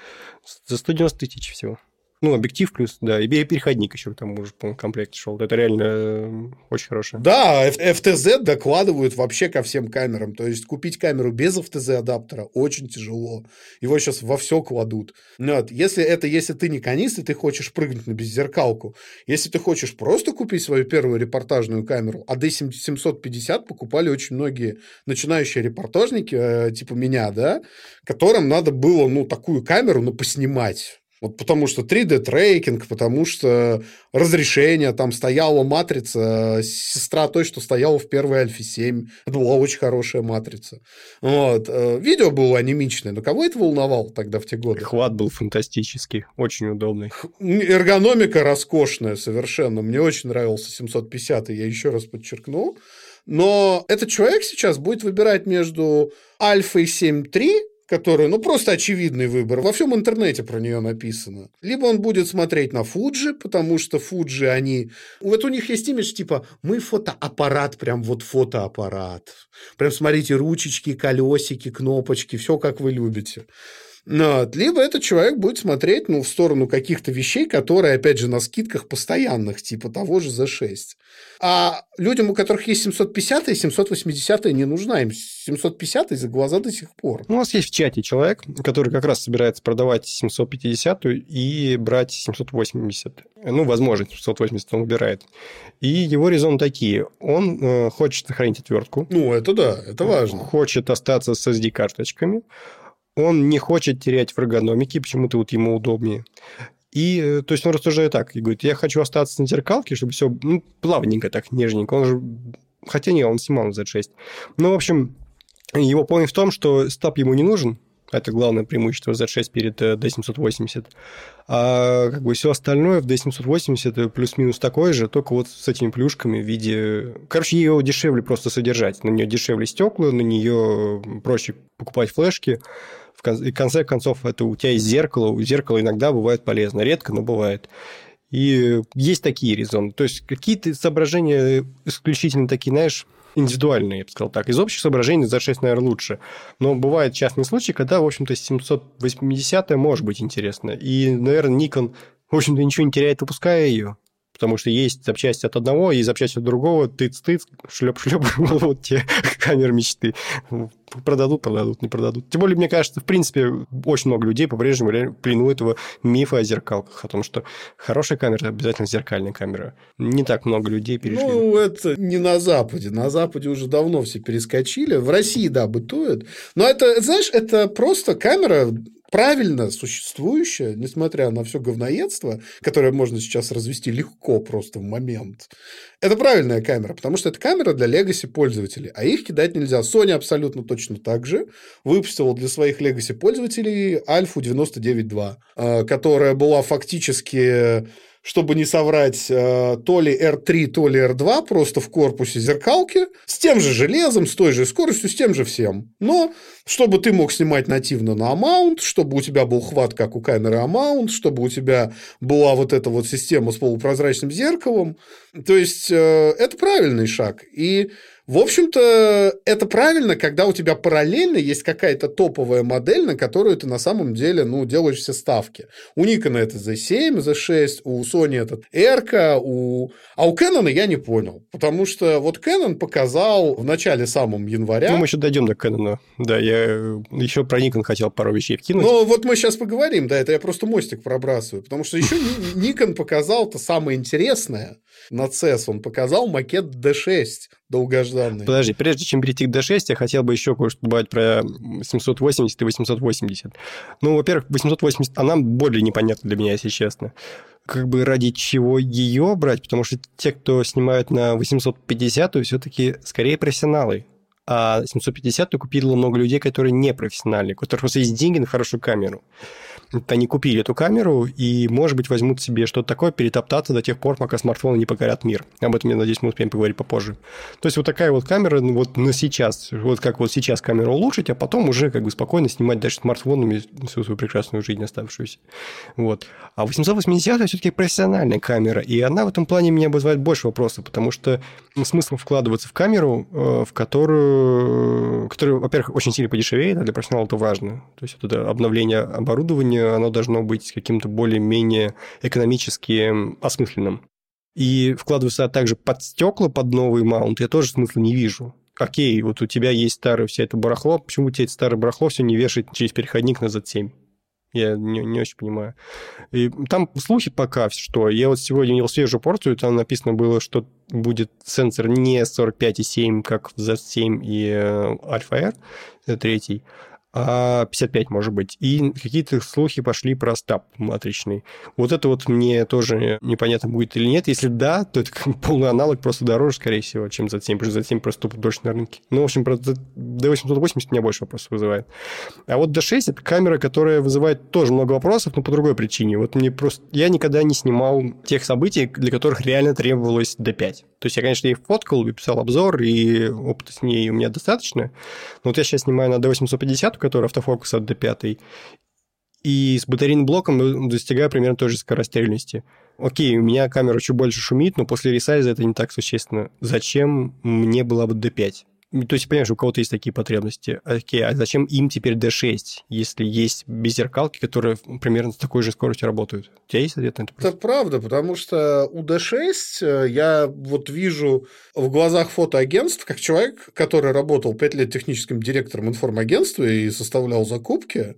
за 190 тысяч всего. Ну, объектив плюс, да, и переходник еще там уже, по комплект шел. Это реально э, очень хорошее. Да, FTZ докладывают вообще ко всем камерам. То есть, купить камеру без FTZ-адаптера очень тяжело. Его сейчас во все кладут. Вот. Если это, если ты не канист, и ты хочешь прыгнуть на беззеркалку, если ты хочешь просто купить свою первую репортажную камеру, а D750 покупали очень многие начинающие репортажники, э, типа меня, да, которым надо было, ну, такую камеру, ну, поснимать вот потому что 3D-трекинг, потому что разрешение, там стояла матрица, сестра той, что стояла в первой Альфе 7. Это была очень хорошая матрица. Вот. Э, видео было анимичное, но кого это волновало тогда в те годы? Хват был фантастический, очень удобный. Эргономика роскошная совершенно. Мне очень нравился 750, я еще раз подчеркну. Но этот человек сейчас будет выбирать между Альфой 7.3 которая, ну, просто очевидный выбор. Во всем интернете про нее написано. Либо он будет смотреть на Fuji, потому что Fuji, они... Вот у них есть имидж, типа, мы фотоаппарат, прям вот фотоаппарат. Прям смотрите, ручечки, колесики, кнопочки, все как вы любите. Либо этот человек будет смотреть ну, в сторону каких-то вещей, которые, опять же, на скидках постоянных, типа того же Z6. А людям, у которых есть 750 и 780 не нужна. Им 750 за глаза до сих пор. Ну, у нас есть в чате человек, который как раз собирается продавать 750 и брать 780. Ну, возможно, 780 он убирает. И его резон такие. Он э, хочет сохранить отвертку. Ну, это да, это важно. Хочет остаться с SD-карточками он не хочет терять в эргономике, почему-то вот ему удобнее. И, э, то есть, он рассуждает так, и говорит, я хочу остаться на зеркалке, чтобы все ну, плавненько так, нежненько. Он же... Хотя не, он снимал Z6. Ну, в общем, его point в том, что стаб ему не нужен, это главное преимущество Z6 перед D780. Э, а как бы все остальное в D780 плюс-минус такое же, только вот с этими плюшками в виде... Короче, ее дешевле просто содержать. На нее дешевле стекла, на нее проще покупать флешки. В конце концов, это у тебя есть зеркало. У зеркала иногда бывает полезно. Редко, но бывает. И есть такие резоны. То есть какие-то соображения исключительно такие, знаешь, индивидуальные, я бы сказал так. Из общих соображений за 6, наверное, лучше. Но бывают частные случаи, когда, в общем-то, 780 может быть интересно. И, наверное, Nikon, в общем-то, ничего не теряет, выпуская ее потому что есть запчасти от одного и запчасти от другого, тыц-тыц, шлеп-шлеп, вот те камеры мечты. Продадут, продадут, не продадут. Тем более, мне кажется, в принципе, очень много людей по-прежнему плену этого мифа о зеркалках, о том, что хорошая камера – обязательно зеркальная камера. Не так много людей перешли. Ну, это не на Западе. На Западе уже давно все перескочили. В России, да, бытует. Но это, знаешь, это просто камера правильно существующая, несмотря на все говноедство, которое можно сейчас развести легко просто в момент, это правильная камера, потому что это камера для legacy пользователей, а их кидать нельзя. Sony абсолютно точно так же выпустила для своих legacy пользователей Alpha'у 99.2, которая была фактически чтобы не соврать, э, то ли R3, то ли R2, просто в корпусе зеркалки, с тем же железом, с той же скоростью, с тем же всем. Но чтобы ты мог снимать нативно на A-mount, чтобы у тебя был хват, как у камеры A-mount, чтобы у тебя была вот эта вот система с полупрозрачным зеркалом. То есть, э, это правильный шаг. И в общем-то, это правильно, когда у тебя параллельно есть какая-то топовая модель, на которую ты на самом деле ну, делаешь все ставки. У Nikon это Z7, Z6, у Sony этот R, у... а у Canon я не понял. Потому что вот Canon показал в начале самом января... Ну, мы еще дойдем до Canon. Да, я еще про Nikon хотел пару вещей вкинуть. Ну, вот мы сейчас поговорим, да, это я просто мостик пробрасываю. Потому что еще Nikon показал то самое интересное на CES. Он показал макет D6 долгожданный. Подожди, прежде чем перейти к D6, я хотел бы еще кое-что добавить про 780 и 880. Ну, во-первых, 880, она более непонятна для меня, если честно. Как бы ради чего ее брать, потому что те, кто снимают на 850, все-таки скорее профессионалы. А 750 купило много людей, которые не профессиональные, у которых просто есть деньги на хорошую камеру они купили эту камеру и, может быть, возьмут себе что-то такое, перетоптаться до тех пор, пока смартфоны не покорят мир. Об этом, я надеюсь, мы успеем поговорить попозже. То есть вот такая вот камера, ну, вот на сейчас, вот как вот сейчас камеру улучшить, а потом уже как бы спокойно снимать дальше смартфонами всю свою прекрасную жизнь оставшуюся. Вот. А 880 все-таки профессиональная камера, и она в этом плане меня вызывает больше вопросов, потому что смысл вкладываться в камеру, э, в которую, которая, во-первых, очень сильно подешевеет, а для профессионала это важно. То есть это обновление оборудования, оно должно быть каким-то более-менее экономически осмысленным. И вкладываться также под стекла, под новый маунт, я тоже смысла не вижу. Окей, вот у тебя есть старое все это барахло, почему у тебя это старое барахло все не вешать через переходник на Z7? Я не, не очень понимаю. И там слухи пока, что я вот сегодня видел свежую порцию, там написано было, что будет сенсор не 45,7, как в Z7 и э, Alpha R, третий, а 55, может быть. И какие-то слухи пошли про стаб матричный. Вот это вот мне тоже непонятно будет или нет. Если да, то это полный аналог, просто дороже, скорее всего, чем Z7, потому что Z7 просто тупо дольше на рынке. Ну, в общем, про D880 меня больше вопросов вызывает. А вот D6 — это камера, которая вызывает тоже много вопросов, но по другой причине. Вот мне просто... Я никогда не снимал тех событий, для которых реально требовалось D5. То есть я, конечно, ей фоткал, писал обзор, и опыта с ней у меня достаточно. Но вот я сейчас снимаю на D850, который автофокус от D5, и с батарейным блоком достигаю примерно той же скорострельности. Окей, у меня камера чуть больше шумит, но после ресайза это не так существенно. Зачем мне была бы D5? То есть, понимаешь, у кого-то есть такие потребности. Окей, а зачем им теперь D6, если есть беззеркалки, которые примерно с такой же скоростью работают? У тебя есть ответ на это? Это правда, потому что у D6 э, я вот вижу в глазах фотоагентств, как человек, который работал 5 лет техническим директором информагентства и составлял закупки,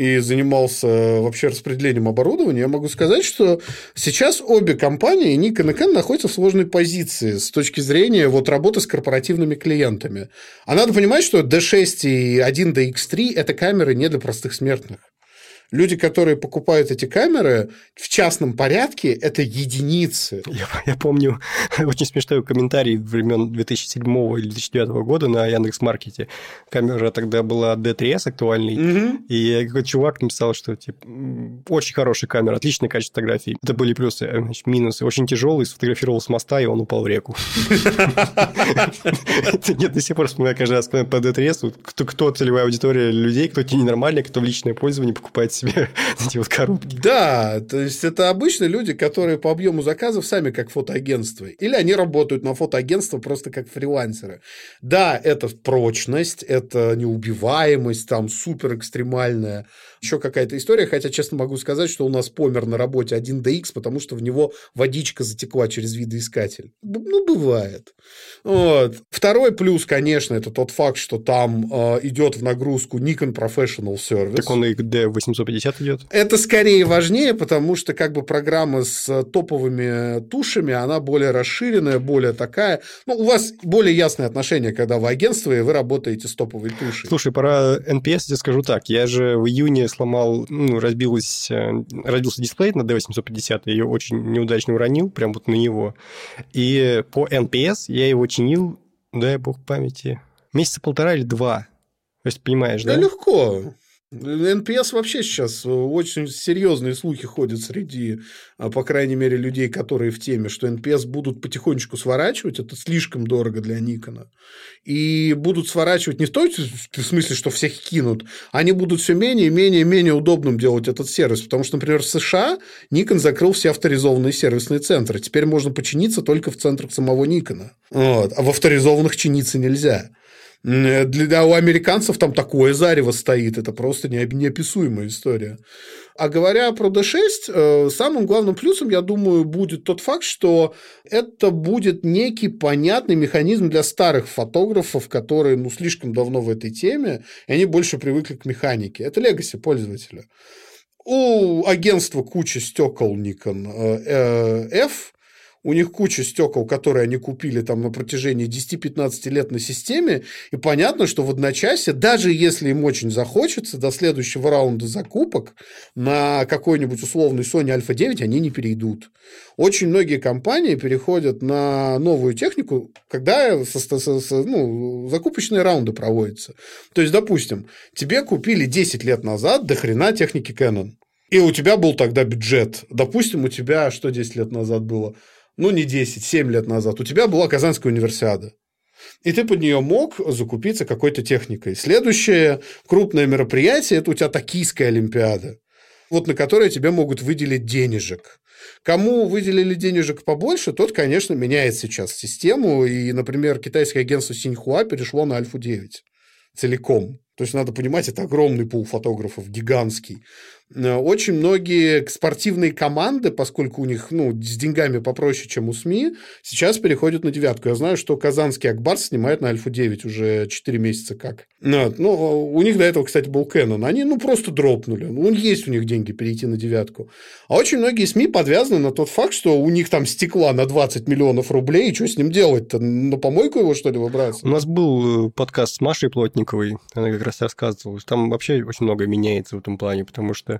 и занимался вообще распределением оборудования, я могу сказать, что сейчас обе компании, Nikon и Canon, находятся в сложной позиции с точки зрения вот работы с корпоративными клиентами. А надо понимать, что D6 и 1DX3 – это камеры не для простых смертных люди, которые покупают эти камеры в частном порядке, это единицы. Я, я помню очень смешной комментарий времен 2007 или 2009 года на Яндекс.Маркете. Камера тогда была D3S актуальной, угу. и какой-то чувак написал, что типа, очень хорошая камера, отличное качество фотографий. Это были плюсы, а, значит, минусы. Очень тяжелый, сфотографировал с моста, и он упал в реку. Нет, до сих пор вспоминаю каждый раз, когда по D3S, кто целевая аудитория людей, кто ненормальный, кто в личное пользование покупает себе эти вот коробки. Да, то есть это обычно люди, которые по объему заказов сами как фотоагентство. Или они работают на фотоагентство просто как фрилансеры. Да, это прочность, это неубиваемость, там супер экстремальная еще какая-то история, хотя, честно могу сказать, что у нас помер на работе 1DX, потому что в него водичка затекла через видоискатель. Ну, бывает. Вот. Второй плюс, конечно, это тот факт, что там э, идет в нагрузку Nikon Professional Service. Так он и D850 идет? Это скорее важнее, потому что как бы программа с топовыми тушами, она более расширенная, более такая. Ну, у вас более ясное отношение, когда вы агентство, и вы работаете с топовой тушей. Слушай, про NPS тебе скажу так. Я же в июне сломал, ну, разбилась, э, разбился дисплей на D850, я ее очень неудачно уронил, прям вот на него. И по NPS я его чинил, дай бог памяти, месяца полтора или два. То есть, понимаешь, да? Да легко. NPS вообще сейчас очень серьезные слухи ходят среди, а, по крайней мере, людей, которые в теме, что NPS будут потихонечку сворачивать, это слишком дорого для Никона. И будут сворачивать не в том смысле, что всех кинут, они будут все менее и менее и менее удобным делать этот сервис. Потому что, например, в США Никон закрыл все авторизованные сервисные центры. Теперь можно починиться только в центрах самого Никона. Вот. А в авторизованных чиниться нельзя. Для, у американцев там такое зарево стоит, это просто неописуемая история. А говоря про D6, э, самым главным плюсом, я думаю, будет тот факт, что это будет некий понятный механизм для старых фотографов, которые ну, слишком давно в этой теме, и они больше привыкли к механике. Это легаси пользователя. У агентства куча стекол Nikon э, э, F, у них куча стекол, которые они купили там на протяжении 10-15 лет на системе, и понятно, что в одночасье, даже если им очень захочется, до следующего раунда закупок на какой-нибудь условный Sony Alpha 9 они не перейдут. Очень многие компании переходят на новую технику, когда со, со, со, ну, закупочные раунды проводятся. То есть, допустим, тебе купили 10 лет назад до хрена техники Canon. И у тебя был тогда бюджет. Допустим, у тебя, что 10 лет назад было? Ну, не 10, 7 лет назад, у тебя была Казанская универсиада. И ты под нее мог закупиться какой-то техникой. Следующее крупное мероприятие – это у тебя Токийская Олимпиада, вот на которое тебе могут выделить денежек. Кому выделили денежек побольше, тот, конечно, меняет сейчас систему. И, например, китайское агентство Синьхуа перешло на Альфу-9 целиком. То есть, надо понимать, это огромный пул фотографов, гигантский. Э, очень многие спортивные команды, поскольку у них ну, с деньгами попроще, чем у СМИ, сейчас переходят на девятку. Я знаю, что казанский Акбар снимает на Альфа-9 уже 4 месяца как. Ну, у них до этого, кстати, был Canon. Они ну, просто дропнули. Ну, есть у них деньги перейти на девятку. А очень многие СМИ подвязаны на тот факт, что у них там стекла на 20 миллионов рублей, и что с ним делать-то? На помойку его, что ли, выбраться? У нас был э, подкаст с Машей Плотниковой, она как раз рассказывала, там вообще очень много меняется в этом плане, потому что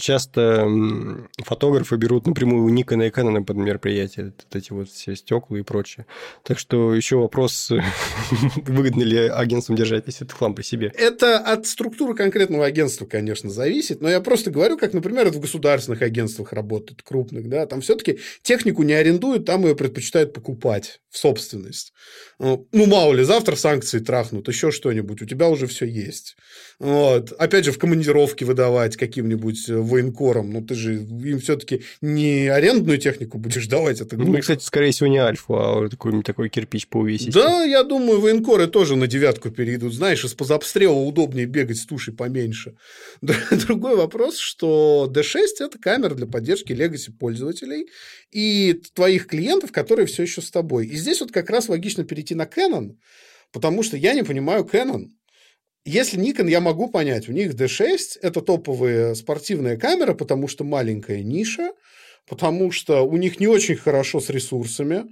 Часто фотографы берут напрямую у Никона и Canon под мероприятия, вот эти вот все стекла и прочее. Так что еще вопрос, выгодно ли агентствам держать весь этот хлам при себе. Это от структуры конкретного агентства, конечно, зависит, но я просто говорю, как, например, это в государственных агентствах работает, крупных, да, там все-таки технику не арендуют, там ее предпочитают покупать в собственность. Ну, мало ли, завтра санкции трахнут, еще что-нибудь, у тебя уже все есть. Вот. Опять же, в командировке выдавать каким-нибудь военкором, ну ты же им все-таки не арендную технику будешь давать. Это ну, кстати, скорее всего, не альфу, а такой, такой кирпич поувесить. Да, я думаю, военкоры тоже на девятку перейдут. Знаешь, из-под обстрела удобнее бегать с тушей поменьше. Другой вопрос, что D6 – это камера для поддержки legacy пользователей и твоих клиентов, которые все еще с тобой. И здесь вот как раз логично перейти на Canon, потому что я не понимаю Canon. Если Nikon я могу понять, у них D6 это топовая спортивная камера, потому что маленькая ниша, потому что у них не очень хорошо с ресурсами.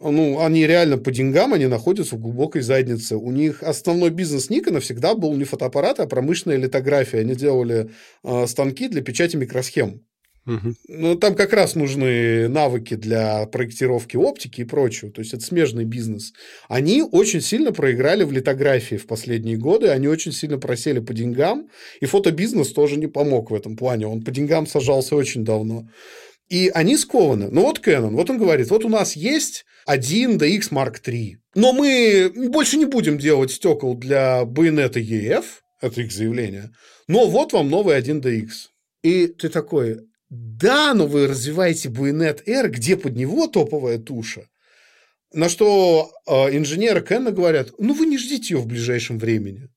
Ну, они реально по деньгам, они находятся в глубокой заднице. У них основной бизнес Никона всегда был не фотоаппарат, а промышленная литография. Они делали э, станки для печати микросхем. Угу. Ну, там как раз нужны навыки для проектировки оптики и прочего. То есть, это смежный бизнес. Они очень сильно проиграли в литографии в последние годы. Они очень сильно просели по деньгам. И фотобизнес тоже не помог в этом плане. Он по деньгам сажался очень давно. И они скованы. Ну, вот Canon. Вот он говорит, вот у нас есть один DX Mark III. Но мы больше не будем делать стекол для байонета EF. Это их заявление. Но вот вам новый 1DX. И ты такой, да, но вы развиваете Буйнет R, где под него топовая туша. На что э, инженеры Кенна говорят, ну вы не ждите ее в ближайшем времени.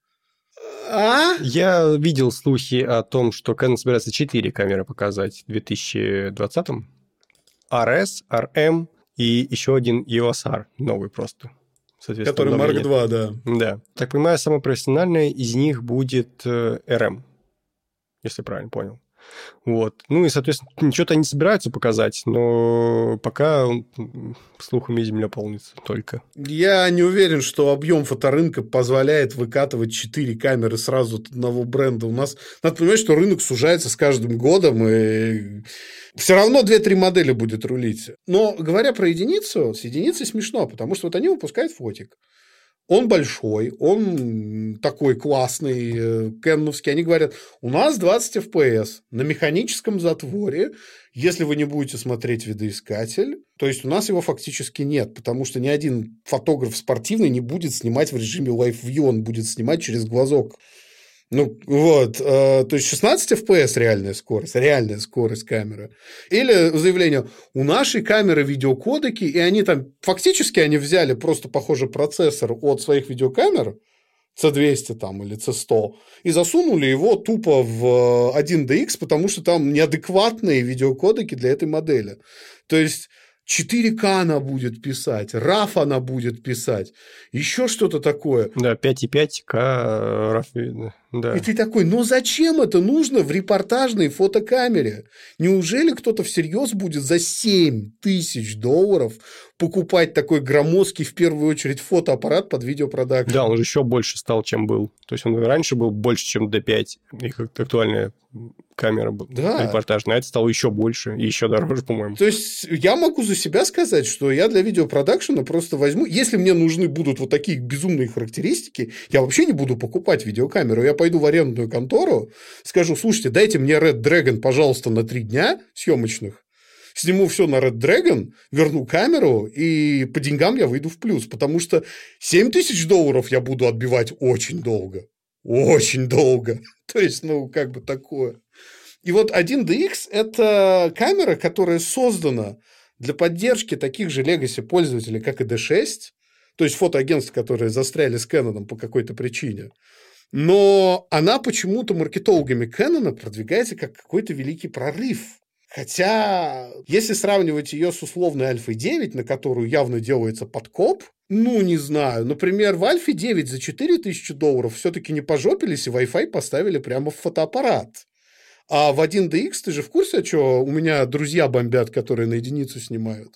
А? Я видел слухи о том, что Canon собирается 4 камеры показать в 2020-м. RS, RM и еще один EOS R, новый просто. Который Mark 2, да. Да. Так понимаю, самая профессиональная из них будет RM, э, если правильно понял. Вот. Ну и, соответственно, что-то они собираются показать, но пока слухами земля полнится только. Я не уверен, что объем фоторынка позволяет выкатывать 4 камеры сразу от одного бренда. У нас, надо понимать, что рынок сужается с каждым годом, и все равно 2-3 модели будет рулить. Но говоря про единицу, с единицей смешно, потому что вот они выпускают фотик. Он большой, он такой классный, э, кенновский. Они говорят, у нас 20 FPS на механическом затворе. Если вы не будете смотреть видоискатель, то есть у нас его фактически нет, потому что ни один фотограф спортивный не будет снимать в режиме Live View, он будет снимать через глазок. Ну, вот, э, то есть 16 FPS реальная скорость, реальная скорость камеры. Или заявление, у нашей камеры видеокодеки, и они там, фактически они взяли просто, похоже, процессор от своих видеокамер, C200 там или C100, и засунули его тупо в 1DX, потому что там неадекватные видеокодеки для этой модели. То есть 4К она будет писать, RAF она будет писать, еще что-то такое. Да, 5,5К RAF видно. Да. И ты такой, ну зачем это нужно в репортажной фотокамере? Неужели кто-то всерьез будет за 7 тысяч долларов покупать такой громоздкий, в первую очередь, фотоаппарат под видеопродакшн? Да, он же еще больше стал, чем был. То есть, он раньше был больше, чем D5, их актуальная камера да. репортажная, а это стало еще больше и еще дороже, по-моему. То есть, я могу за себя сказать, что я для видеопродакшена просто возьму, если мне нужны будут вот такие безумные характеристики, я вообще не буду покупать видеокамеру, я пойду в арендную контору, скажу, слушайте, дайте мне Red Dragon, пожалуйста, на три дня съемочных, сниму все на Red Dragon, верну камеру, и по деньгам я выйду в плюс, потому что 7 тысяч долларов я буду отбивать очень долго. Очень долго. То есть, ну, как бы такое. И вот 1DX – это камера, которая создана для поддержки таких же legacy пользователей, как и D6, то есть фотоагентств, которые застряли с Canon по какой-то причине. Но она почему-то маркетологами Canon продвигается как какой-то великий прорыв. Хотя, если сравнивать ее с условной Альфой 9, на которую явно делается подкоп, ну, не знаю. Например, в Альфе 9 за 4000 долларов все-таки не пожопились и Wi-Fi поставили прямо в фотоаппарат. А в 1DX ты же в курсе, что у меня друзья бомбят, которые на единицу снимают?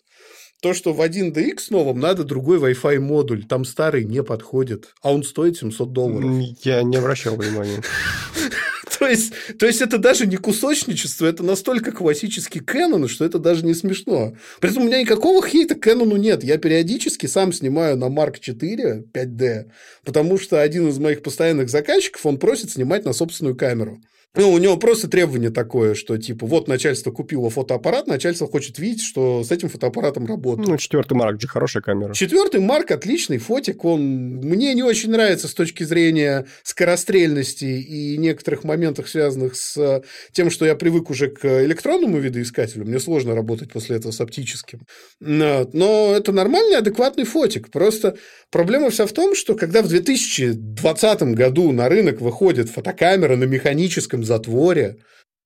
То, что в 1DX новом надо другой Wi-Fi модуль, там старый не подходит, а он стоит 700 долларов. Я не обращал внимания. То есть, то есть это даже не кусочничество, это настолько классический Canon, что это даже не смешно. При этом у меня никакого хейта к Canon нет. Я периодически сам снимаю на Mark 4 5D, потому что один из моих постоянных заказчиков, он просит снимать на собственную камеру. Ну, у него просто требование такое, что типа вот начальство купило фотоаппарат, начальство хочет видеть, что с этим фотоаппаратом работает. Ну, четвертый Марк же хорошая камера. Четвертый Марк отличный фотик, он мне не очень нравится с точки зрения скорострельности и некоторых моментах, связанных с тем, что я привык уже к электронному видоискателю. Мне сложно работать после этого с оптическим. Но это нормальный, адекватный фотик. Просто проблема вся в том, что когда в 2020 году на рынок выходит фотокамера на механическом затворе,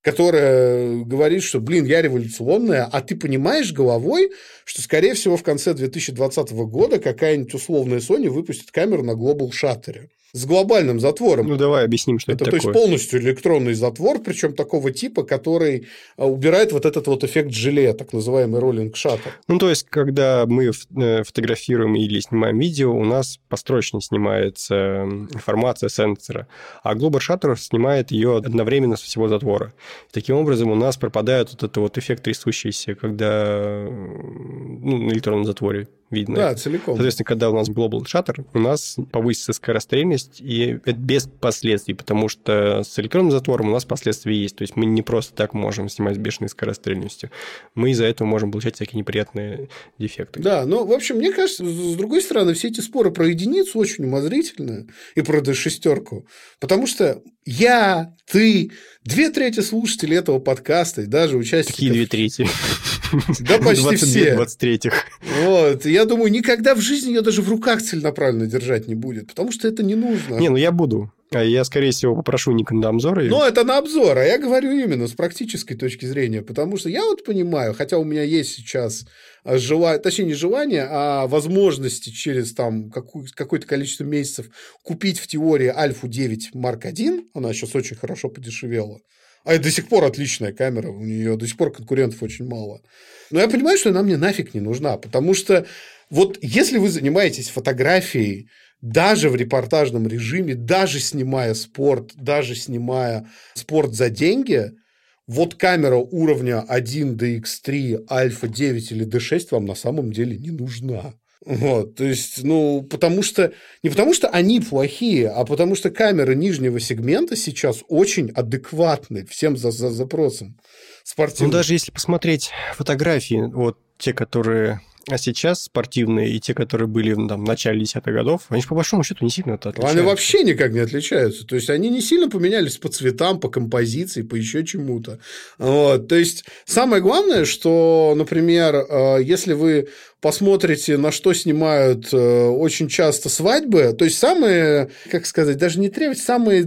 которая говорит, что, блин, я революционная, а ты понимаешь головой, что, скорее всего, в конце 2020 года какая-нибудь условная Sony выпустит камеру на Global Shutter с глобальным затвором. Ну, давай объясним, что это, это такое. То есть, полностью электронный затвор, причем такого типа, который а, убирает вот этот вот эффект желе, так называемый роллинг шаттер. Ну, то есть, когда мы э, фотографируем или снимаем видео, у нас построчно снимается информация сенсора, а Global Shutter снимает ее одновременно со всего затвора. Таким образом, у нас пропадает вот этот вот эффект трясущийся, когда ну, на электронном затворе видно. Да, целиком. Соответственно, когда у нас Global Shutter, у нас повысится скорострельность, и это без последствий, потому что с электронным затвором у нас последствия есть. То есть мы не просто так можем снимать с бешеной скорострельностью. Мы из-за этого можем получать всякие неприятные дефекты. Да, ну, в общем, мне кажется, с другой стороны, все эти споры про единицу очень умозрительны и про D6, потому что я, ты, две трети слушателей этого подкаста и даже участники... Какие две трети? Да почти все. 23-х. Вот. Я думаю, никогда в жизни ее даже в руках целенаправленно держать не будет, потому что это не нужно. Не, ну я буду. А я, скорее всего, попрошу Никон на обзор. Ну, это на обзор, а я говорю именно с практической точки зрения, потому что я вот понимаю, хотя у меня есть сейчас а, желание, точнее, не желание, а возможности через там какое-то количество месяцев купить в теории Альфу 9 Марк 1, она сейчас очень хорошо подешевела, а до сих пор отличная камера, у нее до сих пор конкурентов очень мало. Но я понимаю, что она мне нафиг не нужна, потому что вот если вы занимаетесь фотографией даже в репортажном режиме, даже снимая спорт, даже снимая спорт за деньги, вот камера уровня 1 DX3, Альфа 9 или D6 вам на самом деле не нужна. Вот, то есть, ну, потому что, не потому что они плохие, а потому что камеры нижнего сегмента сейчас очень адекватны всем за, за запросам спортивным. Ну, даже если посмотреть фотографии, вот те, которые а сейчас спортивные и те, которые были там, в начале десятых годов, они же по большому счету не сильно отличаются. Они вообще никак не отличаются. То есть они не сильно поменялись по цветам, по композиции, по еще чему-то. Вот. То есть самое главное, что, например, э, если вы посмотрите, на что снимают э, очень часто свадьбы, то есть самые, как сказать, даже не требовать, самые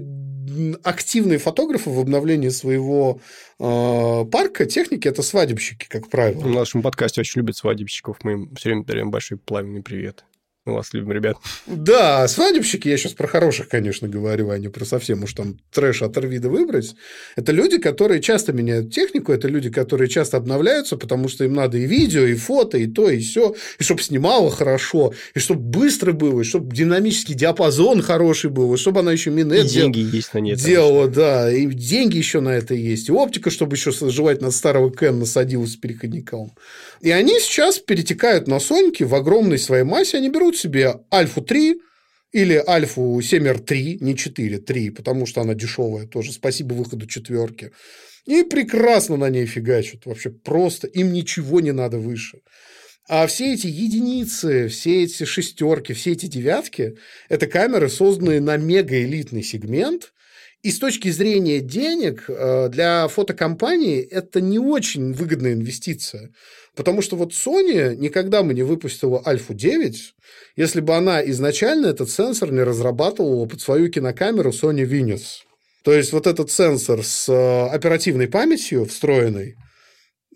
активные фотографы в обновлении своего э, парка техники – это свадебщики, как правило. В нашем подкасте очень любят свадебщиков. Мы им все время дарим большой пламенный привет. Мы вас любим, ребят. Да, свадебщики, я сейчас про хороших, конечно, говорю, а не про совсем уж там трэш от Арвида выбрать. Это люди, которые часто меняют технику, это люди, которые часто обновляются, потому что им надо и видео, и фото, и то, и все, и чтобы снимало хорошо, и чтобы быстро было, и чтобы динамический диапазон хороший был, и чтобы она еще минет и деньги есть на нет. Делала, да, и деньги еще на это есть, и оптика, чтобы еще желательно старого Кен насадилась с переходником. И они сейчас перетекают на Соньки в огромной своей массе, они берут себе Альфу 3 или Альфу 7R3, не 4, 3, потому что она дешевая тоже, спасибо выходу четверки. И прекрасно на ней фигачат. Вообще просто им ничего не надо выше. А все эти единицы, все эти шестерки, все эти девятки – это камеры, созданные на мегаэлитный сегмент. И с точки зрения денег э, для фотокомпании это не очень выгодная инвестиция. Потому что вот Sony никогда бы не выпустила Альфу 9, если бы она изначально этот сенсор не разрабатывала под свою кинокамеру Sony Venus. То есть вот этот сенсор с э, оперативной памятью встроенной,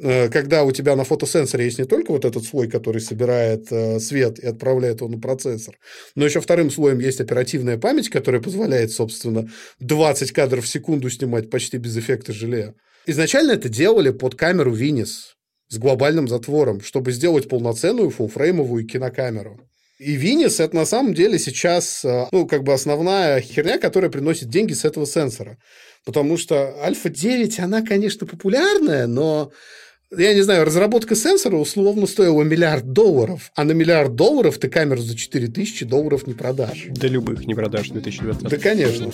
когда у тебя на фотосенсоре есть не только вот этот слой, который собирает э, свет и отправляет его на процессор, но еще вторым слоем есть оперативная память, которая позволяет, собственно, 20 кадров в секунду снимать почти без эффекта желе. Изначально это делали под камеру Venus с глобальным затвором, чтобы сделать полноценную фулфреймовую кинокамеру. И Винис это на самом деле сейчас, э, ну, как бы основная херня, которая приносит деньги с этого сенсора. Потому что Альфа-9, она, конечно, популярная, но я не знаю, разработка сенсора условно стоила миллиард долларов, а на миллиард долларов ты камеру за 4000 долларов не продашь. Да любых не продашь в 2020. Да, конечно.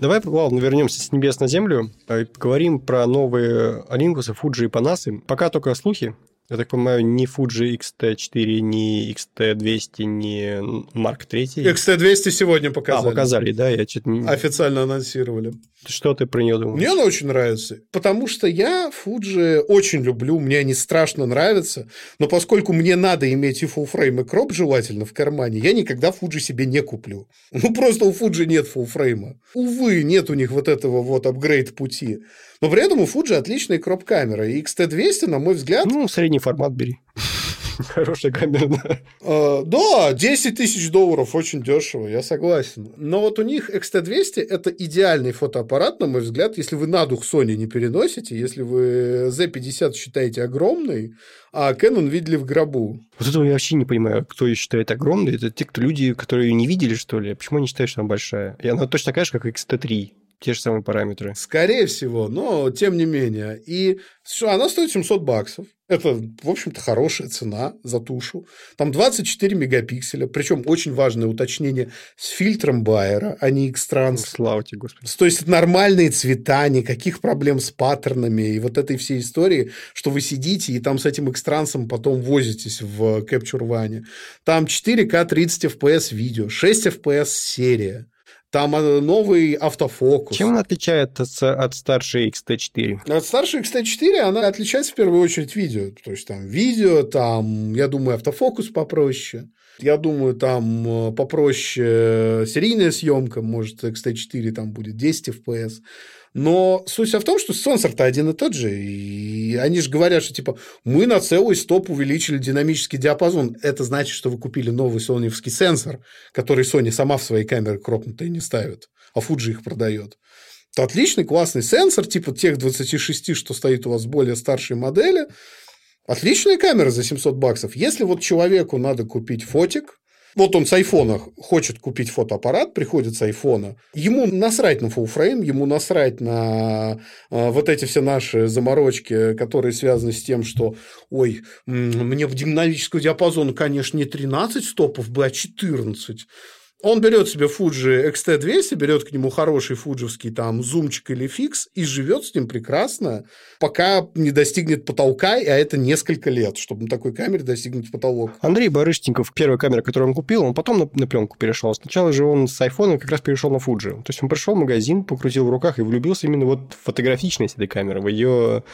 Давай, ладно, вернемся с небес на землю и поговорим про новые Olympus, Fuji и Panasonic. Пока только слухи, я так понимаю, ни Fuji X-T4, ни X-T200, ни Mark 3. X-T200 сегодня показали. А, показали, да? Я что-то... Официально анонсировали. Что ты про нее думаешь? Мне она очень нравится. Потому что я Fuji очень люблю, мне они страшно нравятся. Но поскольку мне надо иметь и frame, и кроп желательно в кармане, я никогда Fuji себе не куплю. Ну, просто у Fuji нет frame. Увы, нет у них вот этого вот апгрейд пути. Но при этом у Fuji отличная кроп-камера. И XT200, на мой взгляд... Ну, средний формат бери. Хорошая камера. Uh, да, 10 тысяч долларов очень дешево, я согласен. Но вот у них XT200 это идеальный фотоаппарат, на мой взгляд, если вы на дух Sony не переносите, если вы Z50 считаете огромной, а Canon видели в гробу. Вот этого я вообще не понимаю, кто ее считает огромной. Это те, кто люди, которые ее не видели, что ли? Почему они считают, что она большая? И она точно такая же, как XT3 те же самые параметры. Скорее всего, но тем не менее. И она стоит 700 баксов. Это, в общем-то, хорошая цена за тушу. Там 24 мегапикселя, причем очень важное уточнение с фильтром Байера, а не X-Trans. Слава тебе, Господи. То есть, нормальные цвета, никаких проблем с паттернами и вот этой всей истории, что вы сидите и там с этим X-Trans потом возитесь в Capture One. Там 4К 30 FPS видео, 6 FPS серия. Там э, новый автофокус. Чем она отличается от старшей XT4? От старшей XT4 она отличается в первую очередь видео. То есть, там видео, там, я думаю, автофокус попроще. Я думаю, там э, попроще серийная съемка, может, XT4 там будет 10 FPS. Но суть в том, что сенсор-то один и тот же. И они же говорят, что типа мы на целый стоп увеличили динамический диапазон. Это значит, что вы купили новый соневский сенсор, который Sony сама в своей камеры кропнутые не ставит, а Fuji их продает. Это отличный, классный сенсор, типа тех 26, что стоит у вас более старшей модели. Отличная камера за 700 баксов. Если вот человеку надо купить фотик, вот он с айфона хочет купить фотоаппарат, приходит с айфона, ему насрать на frame, ему насрать на э, вот эти все наши заморочки, которые связаны с тем, что, ой, мне в динамического диапазона, конечно, не 13 стопов бы, а 14. Он берет себе Fuji XT200, берет к нему хороший фуджевский там зумчик или фикс и живет с ним прекрасно, пока не достигнет потолка, а это несколько лет, чтобы на такой камере достигнуть потолок. Андрей Барышников, первая камера, которую он купил, он потом на, на пленку перешел. Сначала же он с айфона как раз перешел на Fuji. То есть он пришел в магазин, покрутил в руках и влюбился именно вот в фотографичность этой камеры, в ее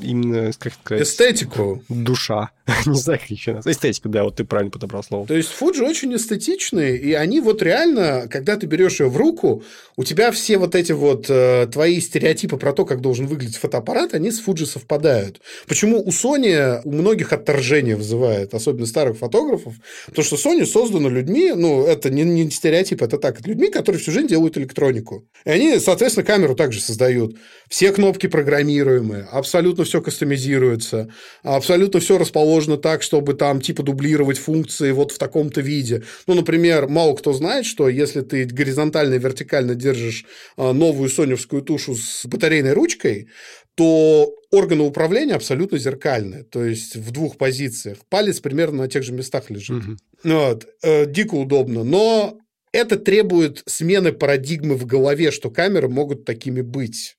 именно, как сказать... Эстетику. Душа. Не знаю, как еще назвать. Эстетика, да, вот ты правильно подобрал слово. То есть, Fuji очень эстетичные, и они вот реально, когда ты берешь ее в руку, у тебя все вот эти вот э, твои стереотипы про то, как должен выглядеть фотоаппарат, они с Fuji совпадают. Почему у Sony у многих отторжение вызывает, особенно старых фотографов? Потому что Sony создана людьми, ну, это не, не стереотип, это так, людьми, которые всю жизнь делают электронику. И они, соответственно, камеру также создают. Все кнопки программируемые, абсолютно все кастомизируется, абсолютно все расположено так, чтобы там типа дублировать функции вот в таком-то виде. Ну, например, мало кто знает, что если ты горизонтально и вертикально держишь а, новую соневскую тушу с батарейной ручкой, то органы управления абсолютно зеркальные, то есть в двух позициях. Палец примерно на тех же местах лежит. Угу. Вот. Э, дико удобно. Но это требует смены парадигмы в голове, что камеры могут такими быть.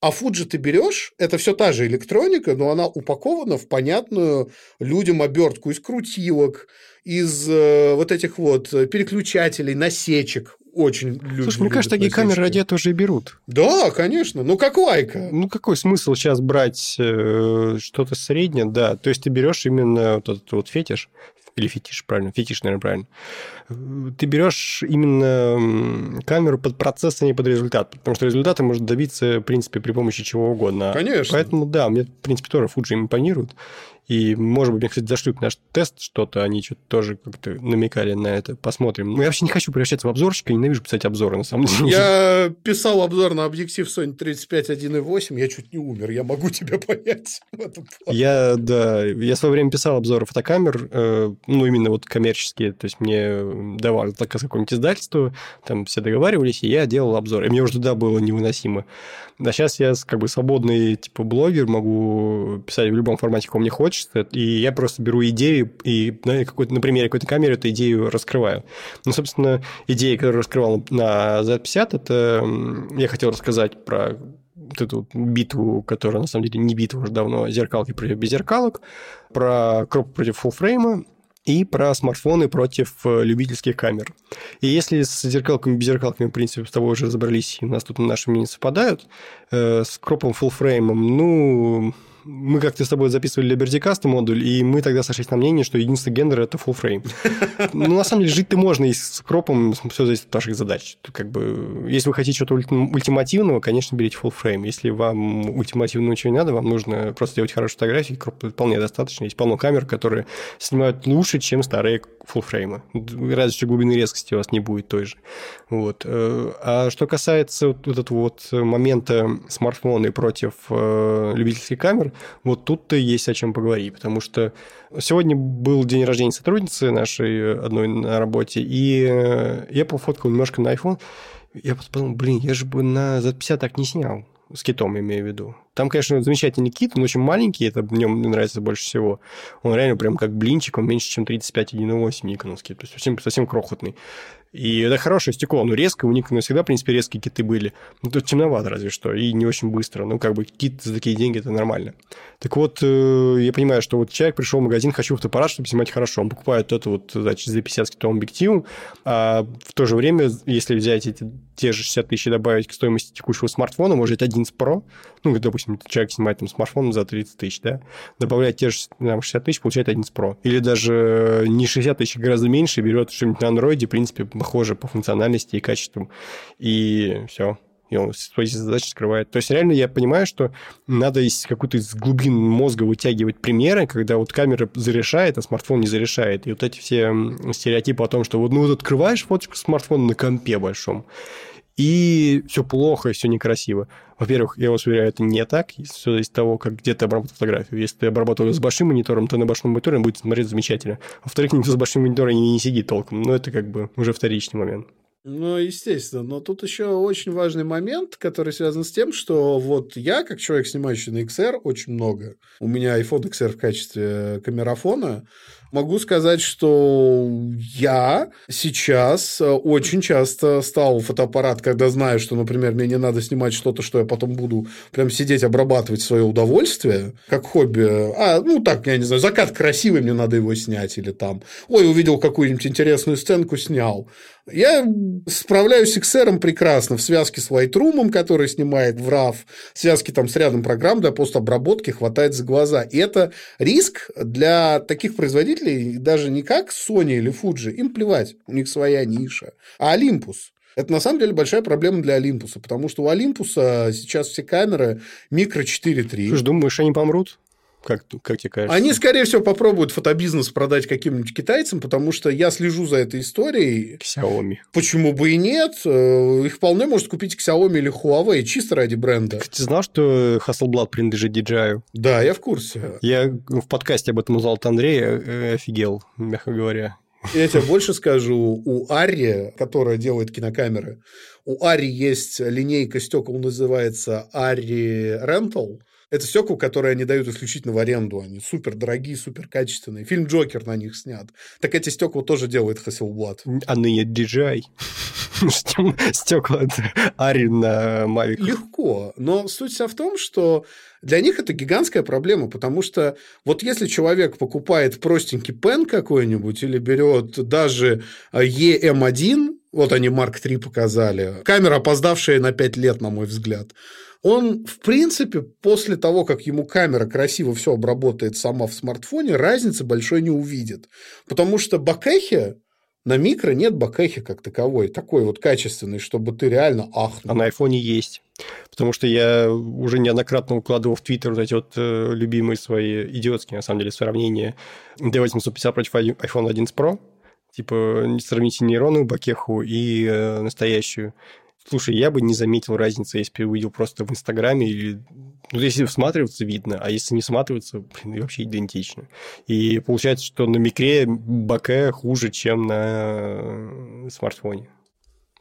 А Fuji ты берешь, это все та же электроника, но она упакована в понятную людям обертку из крутилок, из э, вот этих вот переключателей, насечек. Очень люди Слушай, мне кажется, такие камеры ради этого уже и берут. Да, конечно. Ну, как лайка. Ну, какой смысл сейчас брать э, что-то среднее, да. То есть, ты берешь именно вот этот вот фетиш, или фетиш, правильно, фетиш, наверное, правильно. Ты берешь именно камеру под процесс, а не под результат, потому что результаты можно добиться, в принципе, при помощи чего угодно. Конечно. Поэтому, да, мне, в принципе, тоже Fuji импонирует. И, может быть, мне, кстати, зашлют наш тест что-то, они что-то тоже как-то намекали на это. Посмотрим. Ну, я вообще не хочу превращаться в обзорщика, ненавижу писать обзоры, на самом деле. Я писал обзор на объектив Sony 35 1.8, я чуть не умер, я могу тебя понять. Я, да, я в свое время писал обзоры фотокамер, э, ну, именно вот коммерческие, то есть мне давали заказ какое-нибудь издательство, там все договаривались, и я делал обзор. И мне уже тогда было невыносимо. А сейчас я как бы свободный типа блогер, могу писать в любом формате, каком мне хочется, и я просто беру идею и на, какой-то, на примере какой-то камеры эту идею раскрываю. Ну, собственно, идея, которую раскрывал на Z50, это я хотел рассказать про вот эту битву, которая на самом деле не битва уже давно, зеркалки против беззеркалок, про кроп против фуллфрейма, и про смартфоны против э, любительских камер. И если с зеркалками и беззеркалками, в принципе, с тобой уже разобрались, и у нас тут наши мнения совпадают, э, с кропом фуллфреймом, ну, мы как-то с тобой записывали Liberty Cast модуль, и мы тогда сошлись на мнение, что единственный гендер – это full frame. Ну, на самом деле, жить ты можно и с кропом, все зависит от ваших задач. Как бы, если вы хотите что-то ультимативного, конечно, берите full frame. Если вам ультимативного ничего не надо, вам нужно просто делать хорошие фотографии, кроп вполне достаточно. Есть полно камер, которые снимают лучше, чем старые full frame. Разве что глубины резкости у вас не будет той же. Вот. Э, а что касается вот этого вот момента смартфоны против э, любительских камер, вот тут-то есть о чем поговорить, потому что сегодня был день рождения сотрудницы нашей одной на работе, и э, я пофоткал немножко на iPhone, я подумал, блин, я же бы на Z50 так не снял с китом, имею в виду. Там, конечно, замечательный кит, он очень маленький, это мне нравится больше всего. Он реально прям как блинчик, он меньше, чем 35,1,8 никоновский, то есть совсем, совсем крохотный. И это хорошее стекло, оно резкое, у Никона всегда, в принципе, резкие киты были. Ну, тут темновато разве что, и не очень быстро. Ну, как бы кит за такие деньги – это нормально. Так вот, э, я понимаю, что вот человек пришел в магазин, хочу фотоаппарат, чтобы снимать хорошо. Он покупает это вот, значит, за 50 с китовым объективом, а в то же время, если взять эти те же 60 тысяч и добавить к стоимости текущего смартфона, может, 11 Pro, ну, допустим, человек снимает там смартфон за 30 тысяч, да, добавляет те же там, 60 тысяч, получает 11 Pro. Или даже не 60 тысяч, а гораздо меньше, берет что-нибудь на андроиде, в принципе, похоже по функциональности и качеству, и все и он свои задачи скрывает. То есть реально я понимаю, что надо из какой-то из глубин мозга вытягивать примеры, когда вот камера зарешает, а смартфон не зарешает. И вот эти все стереотипы о том, что вот ну вот открываешь фоточку смартфона на компе большом, и все плохо, все некрасиво. Во-первых, я вас уверяю, это не так. Все от того, как где ты обработал фотографию. Если ты обработал с большим монитором, то на большом мониторе будет смотреть замечательно. Во-вторых, никто с большим монитором не, не сидит толком. Но это как бы уже вторичный момент. Ну, естественно. Но тут еще очень важный момент, который связан с тем, что вот я, как человек, снимающий на XR, очень много. У меня iPhone XR в качестве камерафона. Могу сказать, что я сейчас э, очень часто ставил фотоаппарат, когда знаю, что, например, мне не надо снимать что-то, что я потом буду прям сидеть, обрабатывать свое удовольствие, как хобби. А, ну, так, я не знаю, закат красивый, мне надо его снять, или там, ой, увидел какую-нибудь интересную сценку, снял. Я справляюсь с XR прекрасно в связке с Lightroom, который снимает в RAW, в связке там с рядом программ для постобработки хватает за глаза. И это риск для таких производителей, даже не как Sony или Fuji, им плевать, у них своя ниша. А Olympus, это на самом деле большая проблема для Олимпуса, потому что у Олимпуса сейчас все камеры микро 4.3. Слушай, думаешь, они помрут? Как, как тебе кажется? Они, скорее всего, попробуют фотобизнес продать каким-нибудь китайцам, потому что я слежу за этой историей. Xiaomi. Почему бы и нет? Э, их вполне может купить Xiaomi или Huawei, чисто ради бренда. Ты знал, что Hasselblad принадлежит DJI? Да, я в курсе. Я в подкасте об этом узнал от Андрея, э, офигел, мягко говоря. Я тебе больше скажу, у Арри, которая делает кинокамеры, у Арри есть линейка стекол, называется Арри Rental, это стекла, которые они дают исключительно в аренду. Они супер дорогие, супер качественные. Фильм Джокер на них снят. Так эти стекла тоже делает Hasselblad. А ныне DJI. Стекла Ари на Mavic. Легко. Но суть вся в том, что для них это гигантская проблема, потому что вот если человек покупает простенький пен какой-нибудь или берет даже EM1, вот они Mark 3 показали, камера, опоздавшая на 5 лет, на мой взгляд, он, в принципе, после того, как ему камера красиво все обработает сама в смартфоне, разницы большой не увидит. Потому что Бакехи На микро нет бакехи как таковой, такой вот качественный, чтобы ты реально ахнул. А на айфоне есть. Потому что я уже неоднократно укладывал в Твиттер вот эти вот э, любимые свои идиотские, на самом деле, сравнения D850 против iPhone 11 Pro. Типа, сравните нейронную бакеху и э, настоящую. Слушай, я бы не заметил разницы, если бы увидел просто в Инстаграме или... Ну, если всматриваться, видно, а если не всматриваться, блин, вообще идентично. И получается, что на микре баке хуже, чем на смартфоне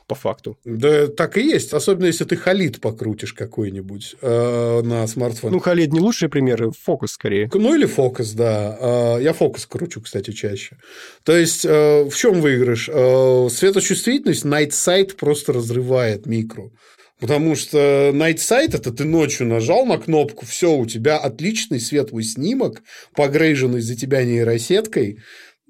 по факту. Да, так и есть. Особенно, если ты халид покрутишь какой-нибудь э, на смартфоне. Ну, халид не лучший пример, фокус скорее. Ну, или фокус, да. Э, я фокус кручу, кстати, чаще. То есть, э, в чем выигрыш? Э, светочувствительность Night Sight просто разрывает микро. Потому что Night Sight это ты ночью нажал на кнопку, все, у тебя отличный светлый снимок, погрейженный за тебя нейросеткой,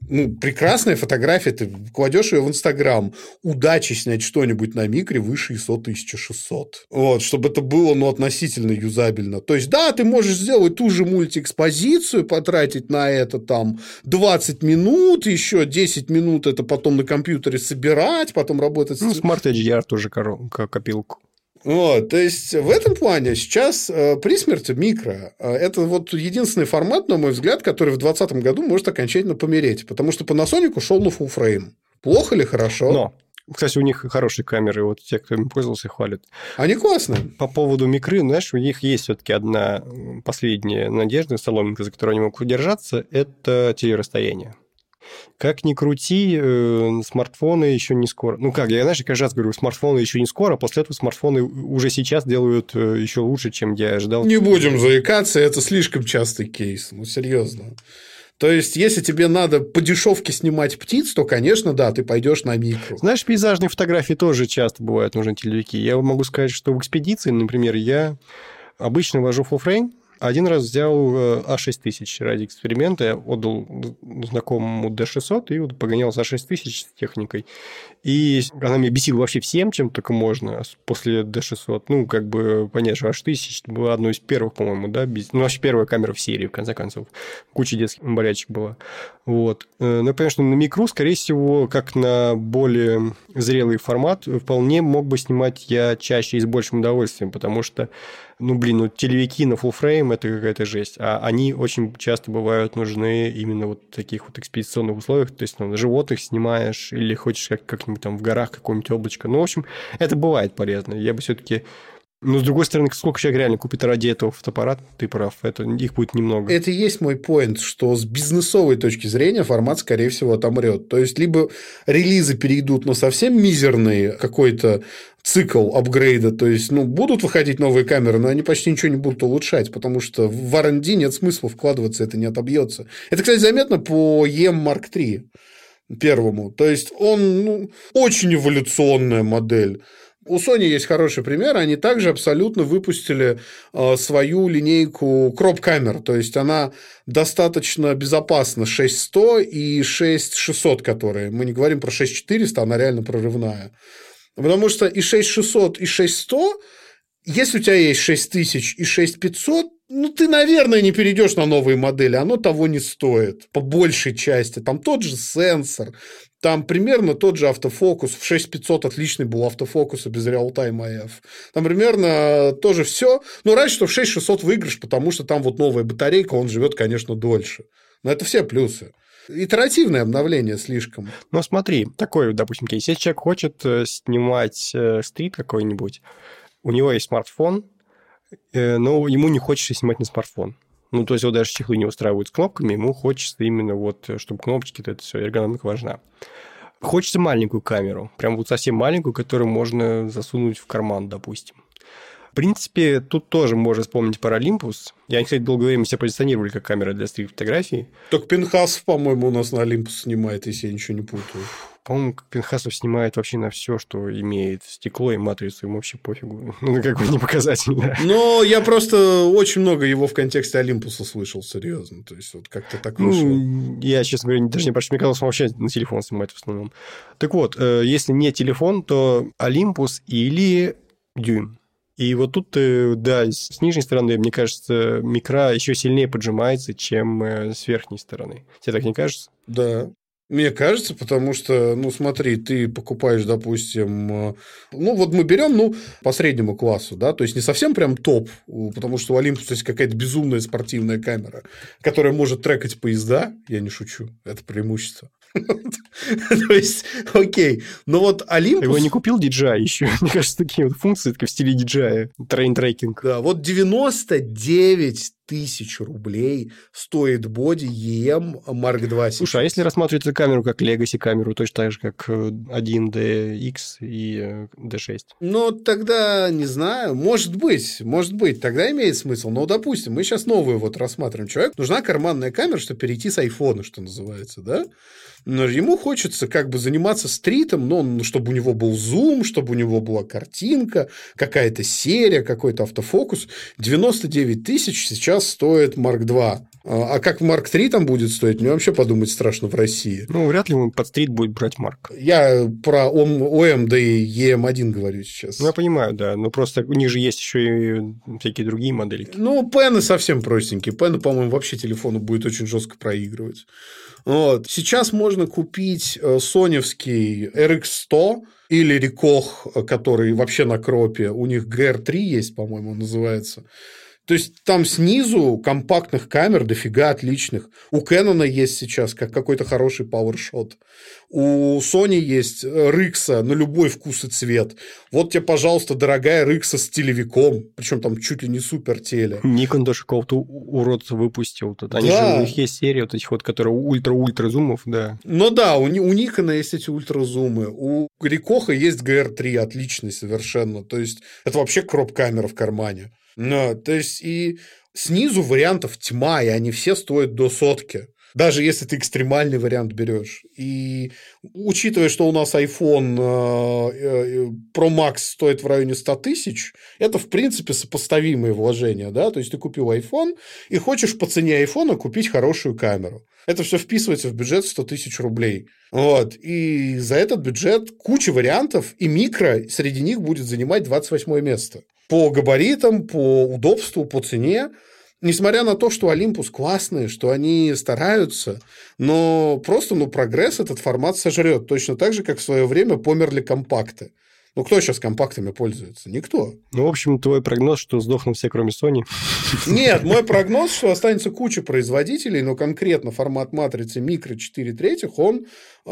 ну, прекрасная фотография, ты кладешь ее в Инстаграм. Удачи снять что-нибудь на микре выше ISO 1600. Вот, чтобы это было, ну, относительно юзабельно. То есть, да, ты можешь сделать ту же мультиэкспозицию, потратить на это там 20 минут, еще 10 минут это потом на компьютере собирать, потом работать... Ну, Smart HDR тоже копилку. Вот, то есть в этом плане сейчас э, при смерти микро э, это вот единственный формат, на мой взгляд, который в 2020 году может окончательно помереть, потому что Panasonic ушел на frame. Плохо или хорошо? Но кстати, у них хорошие камеры, вот те, кто им пользовался, хвалят. Они классные. По поводу микры, знаешь, у них есть все-таки одна последняя надежда, соломинка, за которую они могут удержаться, это телерасстояние. Как ни крути, э, смартфоны еще не скоро. Ну как, я, знаешь, каждый раз говорю, смартфоны еще не скоро, а после этого смартфоны уже сейчас делают э, еще лучше, чем я ожидал. Не будем заикаться, это слишком частый кейс, ну серьезно. То есть, если тебе надо по дешевке снимать птиц, то, конечно, да, ты пойдешь на микро. Знаешь, пейзажные фотографии тоже часто бывают нужны телевики. Я могу сказать, что в экспедиции, например, я обычно вожу full frame, один раз взял А6000 ради эксперимента, я отдал знакомому D600 и вот погонял за 6000 с техникой. И она меня бесила вообще всем, чем только можно после D600. Ну, как бы, понятно, что H1000 была одной из первых, по-моему, да, без... ну, вообще первая камера в серии, в конце концов. Куча детских болячек была. Вот. Э, но, конечно, на микру, скорее всего, как на более зрелый формат, вполне мог бы снимать я чаще и с большим удовольствием, потому что ну, блин, ну, телевики на full frame это какая-то жесть. А они очень часто бывают нужны именно вот в таких вот экспедиционных условиях. То есть, ну, животных снимаешь или хочешь как- как-нибудь там в горах какое-нибудь облачко. Ну, в общем, это бывает полезно. Я бы все-таки но, с другой стороны, сколько человек реально купит ради этого фотоаппарат, ты прав, это, их будет немного. Это и есть мой поинт, что с бизнесовой точки зрения формат, скорее всего, отомрет. То есть, либо релизы перейдут на совсем мизерный какой-то цикл апгрейда, то есть, ну, будут выходить новые камеры, но они почти ничего не будут улучшать, потому что в R&D нет смысла вкладываться, это не отобьется. Это, кстати, заметно по EM Mark III первому. То есть, он ну, очень эволюционная модель. У Sony есть хороший пример. Они также абсолютно выпустили э, свою линейку кроп-камер. То есть, она достаточно безопасна 6100 и 6600, которые... Мы не говорим про 6400, она реально прорывная. Потому что и 6600, и 6100, если у тебя есть 6000 и 6500, ну, ты, наверное, не перейдешь на новые модели, оно того не стоит, по большей части. Там тот же сенсор, там примерно тот же автофокус. В 6500 отличный был автофокус без реалтайм AF. Там примерно тоже все. Но раньше, что в 6600 выигрыш, потому что там вот новая батарейка, он живет, конечно, дольше. Но это все плюсы. Итеративное обновление слишком. Ну, смотри, такой, допустим, кейс. Если человек хочет э, снимать э, стрит какой-нибудь, у него есть смартфон, э, но ему не хочется снимать на смартфон. Ну, то есть, вот даже чехлы не устраивают с кнопками, ему хочется именно вот, чтобы кнопочки, это все, эргономика важна. Хочется маленькую камеру, прям вот совсем маленькую, которую можно засунуть в карман, допустим. В принципе, тут тоже можно вспомнить Паралимпус. Я, кстати, долгое время себя позиционировали как камера для стрит-фотографий. Только Пинхас, по-моему, у нас на Олимпус снимает, если я ничего не путаю. По-моему, Пинхасов снимает вообще на все, что имеет стекло и матрицу, ему вообще пофигу. Ну, как бы не показательно. Но я просто очень много его в контексте Олимпуса слышал, серьезно. То есть, вот как-то так вышло. Ну, я, честно говоря, даже не прошу, мне казалось, он вообще на телефон снимает в основном. Так вот, э, если не телефон, то Олимпус или Дюйм. И вот тут, э, да, с нижней стороны, мне кажется, микро еще сильнее поджимается, чем э, с верхней стороны. Тебе так не кажется? Да. Мне кажется, потому что, ну, смотри, ты покупаешь, допустим, э, ну, вот мы берем, ну, по среднему классу, да, то есть не совсем прям топ, потому что у Olympus есть какая-то безумная спортивная камера, которая может трекать поезда, я не шучу, это преимущество. То есть, окей. Но вот Olympus... Его не купил DJI еще? Мне кажется, такие вот функции в стиле DJI. Train tracking. Да, вот 99 тысяч рублей стоит body E-M1 Mark II. Слушай, а если рассматривать эту камеру как Legacy камеру, точно так же, как 1DX э, и D6? Э, ну, тогда, не знаю, может быть, может быть, тогда имеет смысл. Но, допустим, мы сейчас новую вот рассматриваем. Человек нужна карманная камера, чтобы перейти с айфона, что называется, да? Но ему хочется как бы заниматься стритом, но чтобы у него был зум, чтобы у него была картинка, какая-то серия, какой-то автофокус. 99 тысяч сейчас стоит Mark 2. А, а как Марк 3 там будет стоить, мне вообще подумать страшно в России. Ну, вряд ли он под стрит будет брать Марк. Я про ОМ, да и EM1 говорю сейчас. Ну, я понимаю, да. Но просто у них же есть еще и всякие другие модели. Ну, пены совсем простенькие. Пены, по-моему, вообще телефону будет очень жестко проигрывать. Вот. Сейчас можно купить э, соневский RX100 или Рикох, который вообще на кропе. У них GR3 есть, по-моему, называется. То есть там снизу компактных камер дофига отличных. У Canon есть сейчас как какой-то хороший PowerShot. У Sony есть Рыкса на любой вкус и цвет. Вот тебе, пожалуйста, дорогая Рыкса с телевиком. Причем там чуть ли не супер теле. Никон даже какого-то урод выпустил. Тут они да. же, у них есть серия вот этих вот, которые ультра-ультра зумов, да. Ну да, у, у Никона есть эти ультра-зумы. У Рикоха есть GR3 отличный совершенно. То есть это вообще кроп-камера в кармане. Но, то есть, и снизу вариантов тьма, и они все стоят до сотки. Даже если ты экстремальный вариант берешь. И учитывая, что у нас iPhone э, э, Pro Max стоит в районе 100 тысяч, это, в принципе, сопоставимые вложения. Да? То есть, ты купил iPhone и хочешь по цене iPhone купить хорошую камеру. Это все вписывается в бюджет 100 тысяч рублей. Вот. И за этот бюджет куча вариантов, и микро среди них будет занимать 28 место по габаритам, по удобству, по цене. Несмотря на то, что Олимпус классный, что они стараются, но просто ну, прогресс этот формат сожрет. Точно так же, как в свое время померли компакты. Ну, кто сейчас компактами пользуется? Никто. Ну, в общем, твой прогноз, что сдохнут все, кроме Sony? Нет, мой прогноз, что останется куча производителей, но конкретно формат матрицы микро 4 третьих, он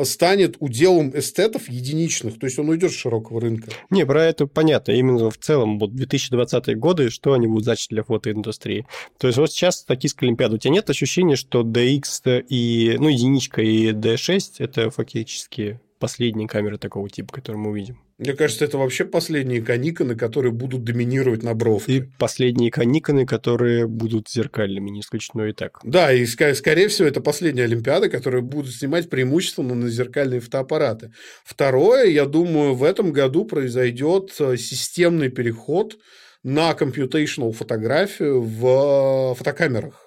станет уделом эстетов единичных, то есть он уйдет с широкого рынка. Не, про это понятно. Именно в целом вот 2020 годы, что они будут значить для фотоиндустрии. То есть вот сейчас токийская Олимпиада. У тебя нет ощущения, что DX и, ну, единичка и D6 это фактически последние камеры такого типа, которые мы увидим. Мне кажется, это вообще последние каниконы, которые будут доминировать на бровке. И последние каниконы, которые будут зеркальными, не исключено и так. Да, и скорее всего, это последняя Олимпиада, которые будут снимать преимущественно на зеркальные фотоаппараты. Второе, я думаю, в этом году произойдет э, системный переход на computational фотографию в э, фотокамерах.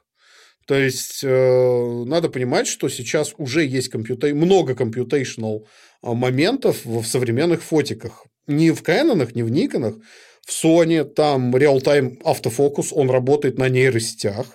То есть э, надо понимать, что сейчас уже есть компьютер, много computational моментов в современных фотиках. Не в Canon, не в Никонах. В Sony там реал-тайм автофокус, он работает на нейросетях,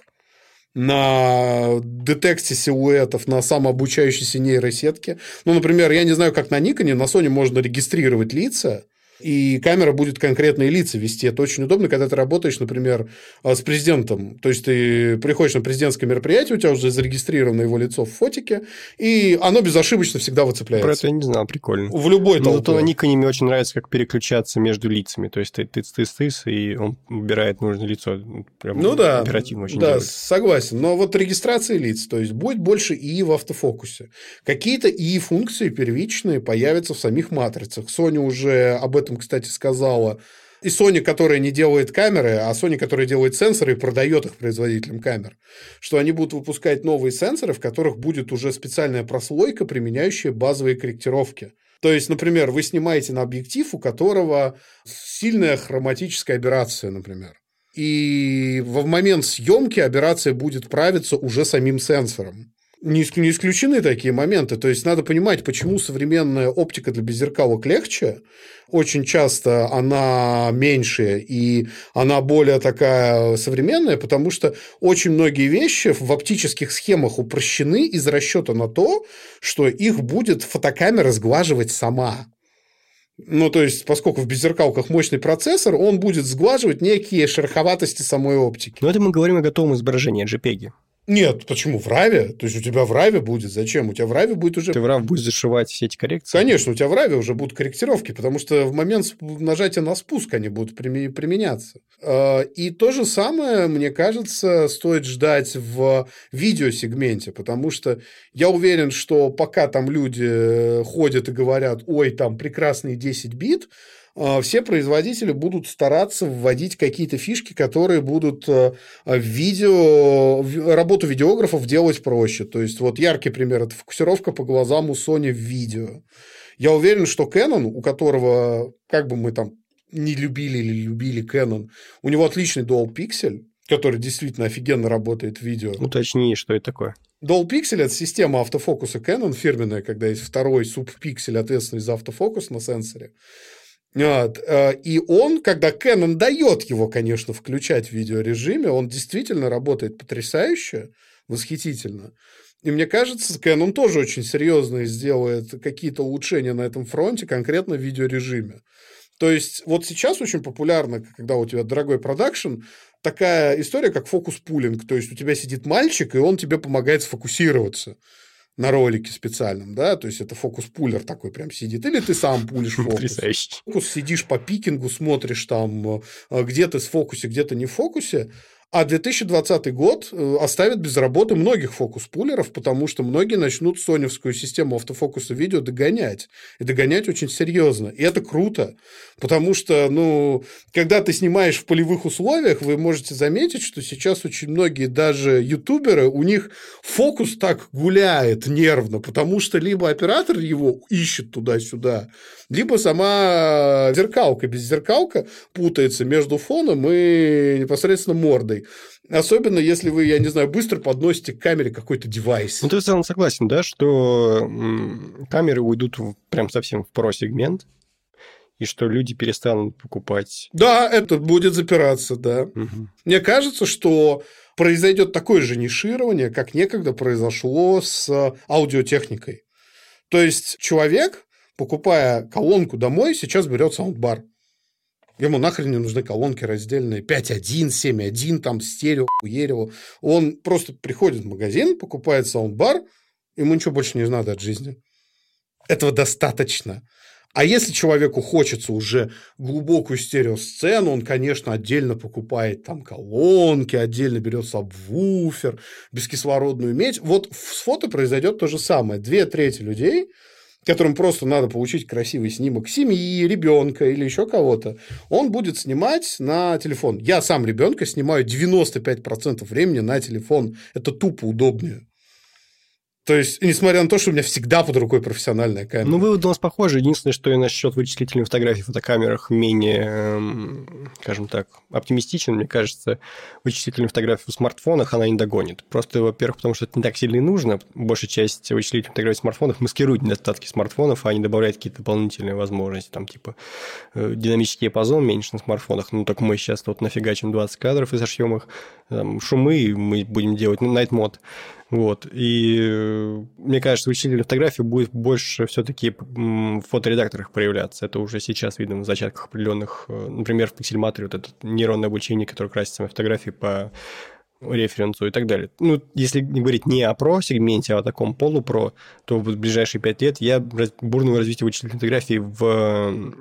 на детекте силуэтов, на самообучающейся нейросетке. Ну, например, я не знаю, как на Никоне, на Sony можно регистрировать лица, и камера будет конкретные лица вести. Это очень удобно, когда ты работаешь, например, а, с президентом. То есть, ты приходишь на президентское мероприятие, у тебя уже зарегистрировано его лицо в фотике, и оно безошибочно всегда выцепляется. Про это я не знал, прикольно. В любой толпе. Зато Никоне мне очень нравится, как переключаться между лицами. То есть, ты тыц-тыц-тыц, и он выбирает нужное лицо. Прям ну да, оперативно очень Да, делает. согласен. Но вот регистрация лиц, то есть, будет больше ИИ в автофокусе. Какие-то ИИ-функции первичные появятся в самих матрицах. Sony уже об этом этом, кстати, сказала и Sony, которая не делает камеры, а Sony, которая делает сенсоры и продает их производителям камер, что они будут выпускать новые сенсоры, в которых будет уже специальная прослойка, применяющая базовые корректировки. То есть, например, вы снимаете на объектив, у которого сильная хроматическая аберрация, например. И в момент съемки аберрация будет правиться уже самим сенсором. Не, исключены такие моменты. То есть надо понимать, почему современная оптика для беззеркалок легче. Очень часто она меньше и она более такая современная, потому что очень многие вещи в оптических схемах упрощены из расчета на то, что их будет фотокамера сглаживать сама. Ну, то есть, поскольку в беззеркалках мощный процессор, он будет сглаживать некие шероховатости самой оптики. Но это мы говорим о готовом изображении, JPEG. Нет, почему? В раве? То есть у тебя в раве будет. Зачем? У тебя в раве будет уже... Ты в рав будешь зашивать все эти коррекции? Конечно, у тебя в раве уже будут корректировки, потому что в момент нажатия на спуск они будут применяться. А, и то же самое, мне кажется, стоит ждать в видеосегменте, потому что я уверен, что пока там люди ходят и говорят, ой, там прекрасные 10 бит, все производители будут стараться вводить какие-то фишки, которые будут э, видео, работу видеографов делать проще. То есть, вот яркий пример – это фокусировка по глазам у Sony в видео. Я уверен, что Canon, у которого, как бы мы там не любили или любили Canon, у него отличный Dual Pixel, который действительно офигенно работает в видео. Уточни, что это такое. Dual Pixel – это система автофокуса Canon фирменная, когда есть второй субпиксель, ответственный за автофокус на сенсоре. Вот. Э, и он, когда Canon дает его, конечно, включать в видеорежиме, он действительно работает потрясающе, восхитительно. И мне кажется, Canon тоже очень серьезно сделает какие-то улучшения на этом фронте, конкретно в видеорежиме. То есть вот сейчас очень популярно, когда у тебя дорогой продакшн, такая история, как фокус-пулинг. То есть у тебя сидит мальчик, и он тебе помогает сфокусироваться на ролике специальном, да, то есть это фокус-пулер такой прям сидит, или ты сам пулишь фокус. Потрясающе. Фокус сидишь по пикингу, смотришь там, э, где ты с фокусе, где то не в фокусе, а 2020 год э, оставит без работы многих фокус-пулеров, потому что многие начнут соневскую систему автофокуса видео догонять. И догонять очень серьезно. И это круто. Потому что, ну, когда ты снимаешь в полевых условиях, вы можете заметить, что сейчас очень многие даже ютуберы, у них фокус так гуляет нервно, потому что либо оператор его ищет туда-сюда, либо сама зеркалка без зеркалка путается между фоном и непосредственно мордой. Особенно, если вы, я не знаю, быстро подносите к камере какой-то девайс. Ну, ты в целом согласен, да, что камеры уйдут в, прям совсем в про-сегмент, и что люди перестанут покупать. Да, это будет запираться, да. Угу. Мне кажется, что произойдет такое же ниширование, как некогда произошло с аудиотехникой. То есть человек, покупая колонку домой, сейчас берет саундбар. Ему нахрен не нужны колонки раздельные 5.1, 7.1, там стерео, хуерево. Он просто приходит в магазин, покупает саундбар, ему ничего больше не надо от жизни. Этого достаточно. А если человеку хочется уже глубокую стереосцену, он, конечно, отдельно покупает там колонки, отдельно берет сабвуфер, бескислородную медь. Вот с фото произойдет то же самое. Две трети людей которым просто надо получить красивый снимок семьи, ребенка или еще кого-то, он будет снимать на телефон. Я сам ребенка снимаю 95% времени на телефон. Это тупо удобнее. То есть, несмотря на то, что у меня всегда под рукой профессиональная камера. Ну, вывод у нас похожий. Единственное, что я насчет вычислительной фотографии в фотокамерах менее, эм, скажем так, оптимистичен. Мне кажется, вычислительную фотографию в смартфонах она не догонит. Просто, во-первых, потому что это не так сильно и нужно. Большая часть вычислительной фотографии в смартфонах маскирует недостатки смартфонов, а не добавляет какие-то дополнительные возможности. Там, типа, э, динамический диапазон меньше на смартфонах. Ну, так мы сейчас вот нафигачим 20 кадров и зашьем их. Там, шумы мы будем делать, ну, night mode вот. И э, мне кажется, вычислительная фотография будет больше все-таки в фоторедакторах проявляться. Это уже сейчас видно в зачатках определенных, э, например, в пиксельматоре вот это нейронное обучение, которое красит сами фотографии по референсу и так далее. Ну, если не говорить не о про-сегменте, а о таком полупро, то в ближайшие пять лет я бурного развития вычислительной фотографии в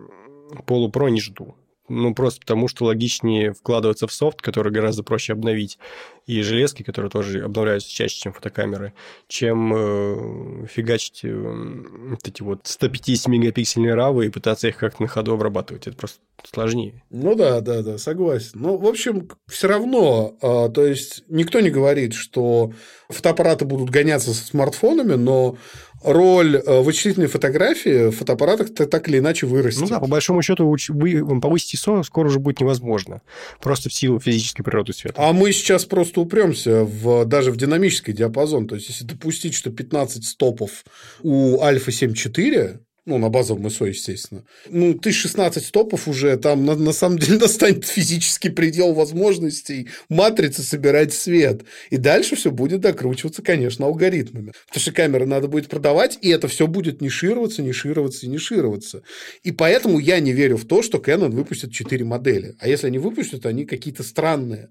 полупро не жду. Ну, просто потому, что логичнее вкладываться в софт, который гораздо проще обновить, и железки, которые тоже обновляются чаще, чем фотокамеры, чем э, фигачить э, вот эти вот 150-мегапиксельные равы и пытаться их как-то на ходу обрабатывать. Это просто сложнее. Ну да, да, да, согласен. Ну, в общем, все равно, э, то есть никто не говорит, что фотоаппараты будут гоняться со смартфонами, но роль э, вычислительной фотографии в фотоаппаратах так или иначе вырастет. Ну да, по большому счету вы, повысить ISO скоро уже будет невозможно. Просто в силу физической природы света. А мы сейчас просто упремся в, даже в динамический диапазон. То есть, если допустить, что 15 стопов у Альфа 7.4, ну, на базовом ISO, естественно. Ну, ты 16 стопов уже, там на, на самом деле настанет физический предел возможностей матрицы собирать свет. И дальше все будет докручиваться, конечно, алгоритмами. Потому что камеры надо будет продавать, и это все будет нишироваться, нишироваться и нишироваться. И поэтому я не верю в то, что Canon выпустит 4 модели. А если они выпустят, они какие-то странные.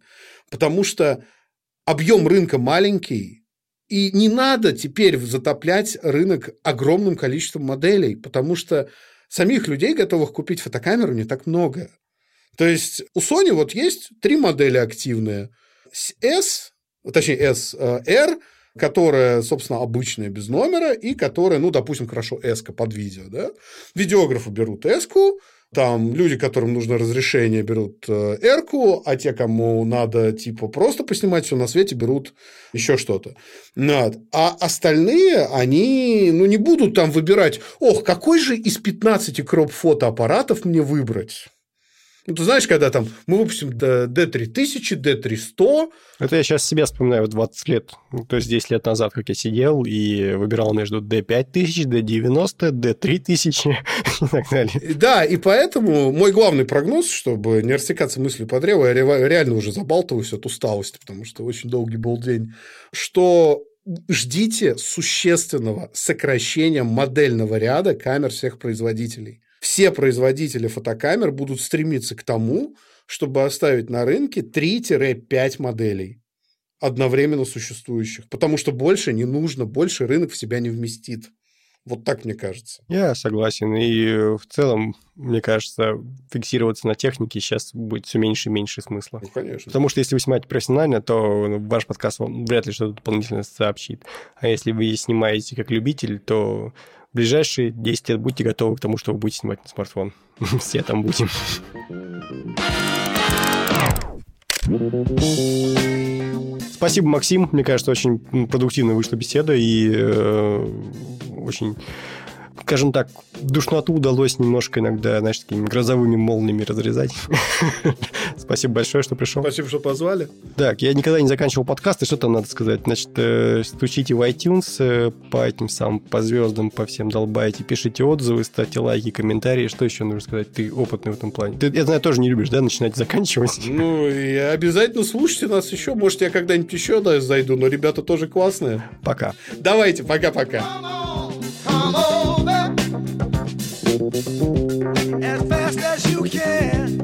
Потому что объем рынка маленький, и не надо теперь затоплять рынок огромным количеством моделей, потому что самих людей, готовых купить фотокамеру, не так много. То есть у Sony вот есть три модели активные. S, точнее S, э, R, которая, собственно, обычная без номера, и которая, ну, допустим, хорошо S под видео, да. Видеографы берут S, там люди, которым нужно разрешение, берут э, эрку, а те, кому надо типа просто поснимать все на свете, берут еще что-то. Вот. А остальные, они ну, не будут там выбирать, ох, какой же из 15 кроп-фотоаппаратов мне выбрать? Ну, ты знаешь, когда там мы выпустим D3000, D300. Это я сейчас себя вспоминаю в 20 лет. То есть 10 лет назад, как я сидел и выбирал между D5000, D90, D3000 и так далее. Да, и поэтому мой главный прогноз, чтобы не растекаться мыслью по древу, я реально уже забалтываюсь от усталости, потому что очень долгий был день, что ждите существенного сокращения модельного ряда камер всех производителей все производители фотокамер будут стремиться к тому, чтобы оставить на рынке 3-5 моделей одновременно существующих, потому что больше не нужно, больше рынок в себя не вместит. Вот так мне кажется. Я согласен. И в целом, мне кажется, фиксироваться на технике сейчас будет все меньше и меньше смысла. Ну, конечно. Потому что если вы снимаете профессионально, то ваш подкаст вам вряд ли что-то дополнительно сообщит. А если вы снимаете как любитель, то ближайшие 10 лет будьте готовы к тому, что вы будете снимать на смартфон. Все там будем. Спасибо, Максим. Мне кажется, очень продуктивно вышла беседа и э, очень скажем так, душноту удалось немножко иногда, знаешь, такими грозовыми молниями разрезать. Спасибо большое, что пришел. Спасибо, что позвали. Так, я никогда не заканчивал подкасты, что там надо сказать? Значит, э, стучите в iTunes э, по этим самым, по звездам, по всем долбайте, пишите отзывы, ставьте лайки, комментарии. Что еще нужно сказать? Ты опытный в этом плане. Ты, я знаю, тоже не любишь, да, начинать заканчивать? Ну, и обязательно слушайте нас еще. Может, я когда-нибудь еще да, зайду, но ребята тоже классные. Пока. Давайте, пока-пока. As fast as you can.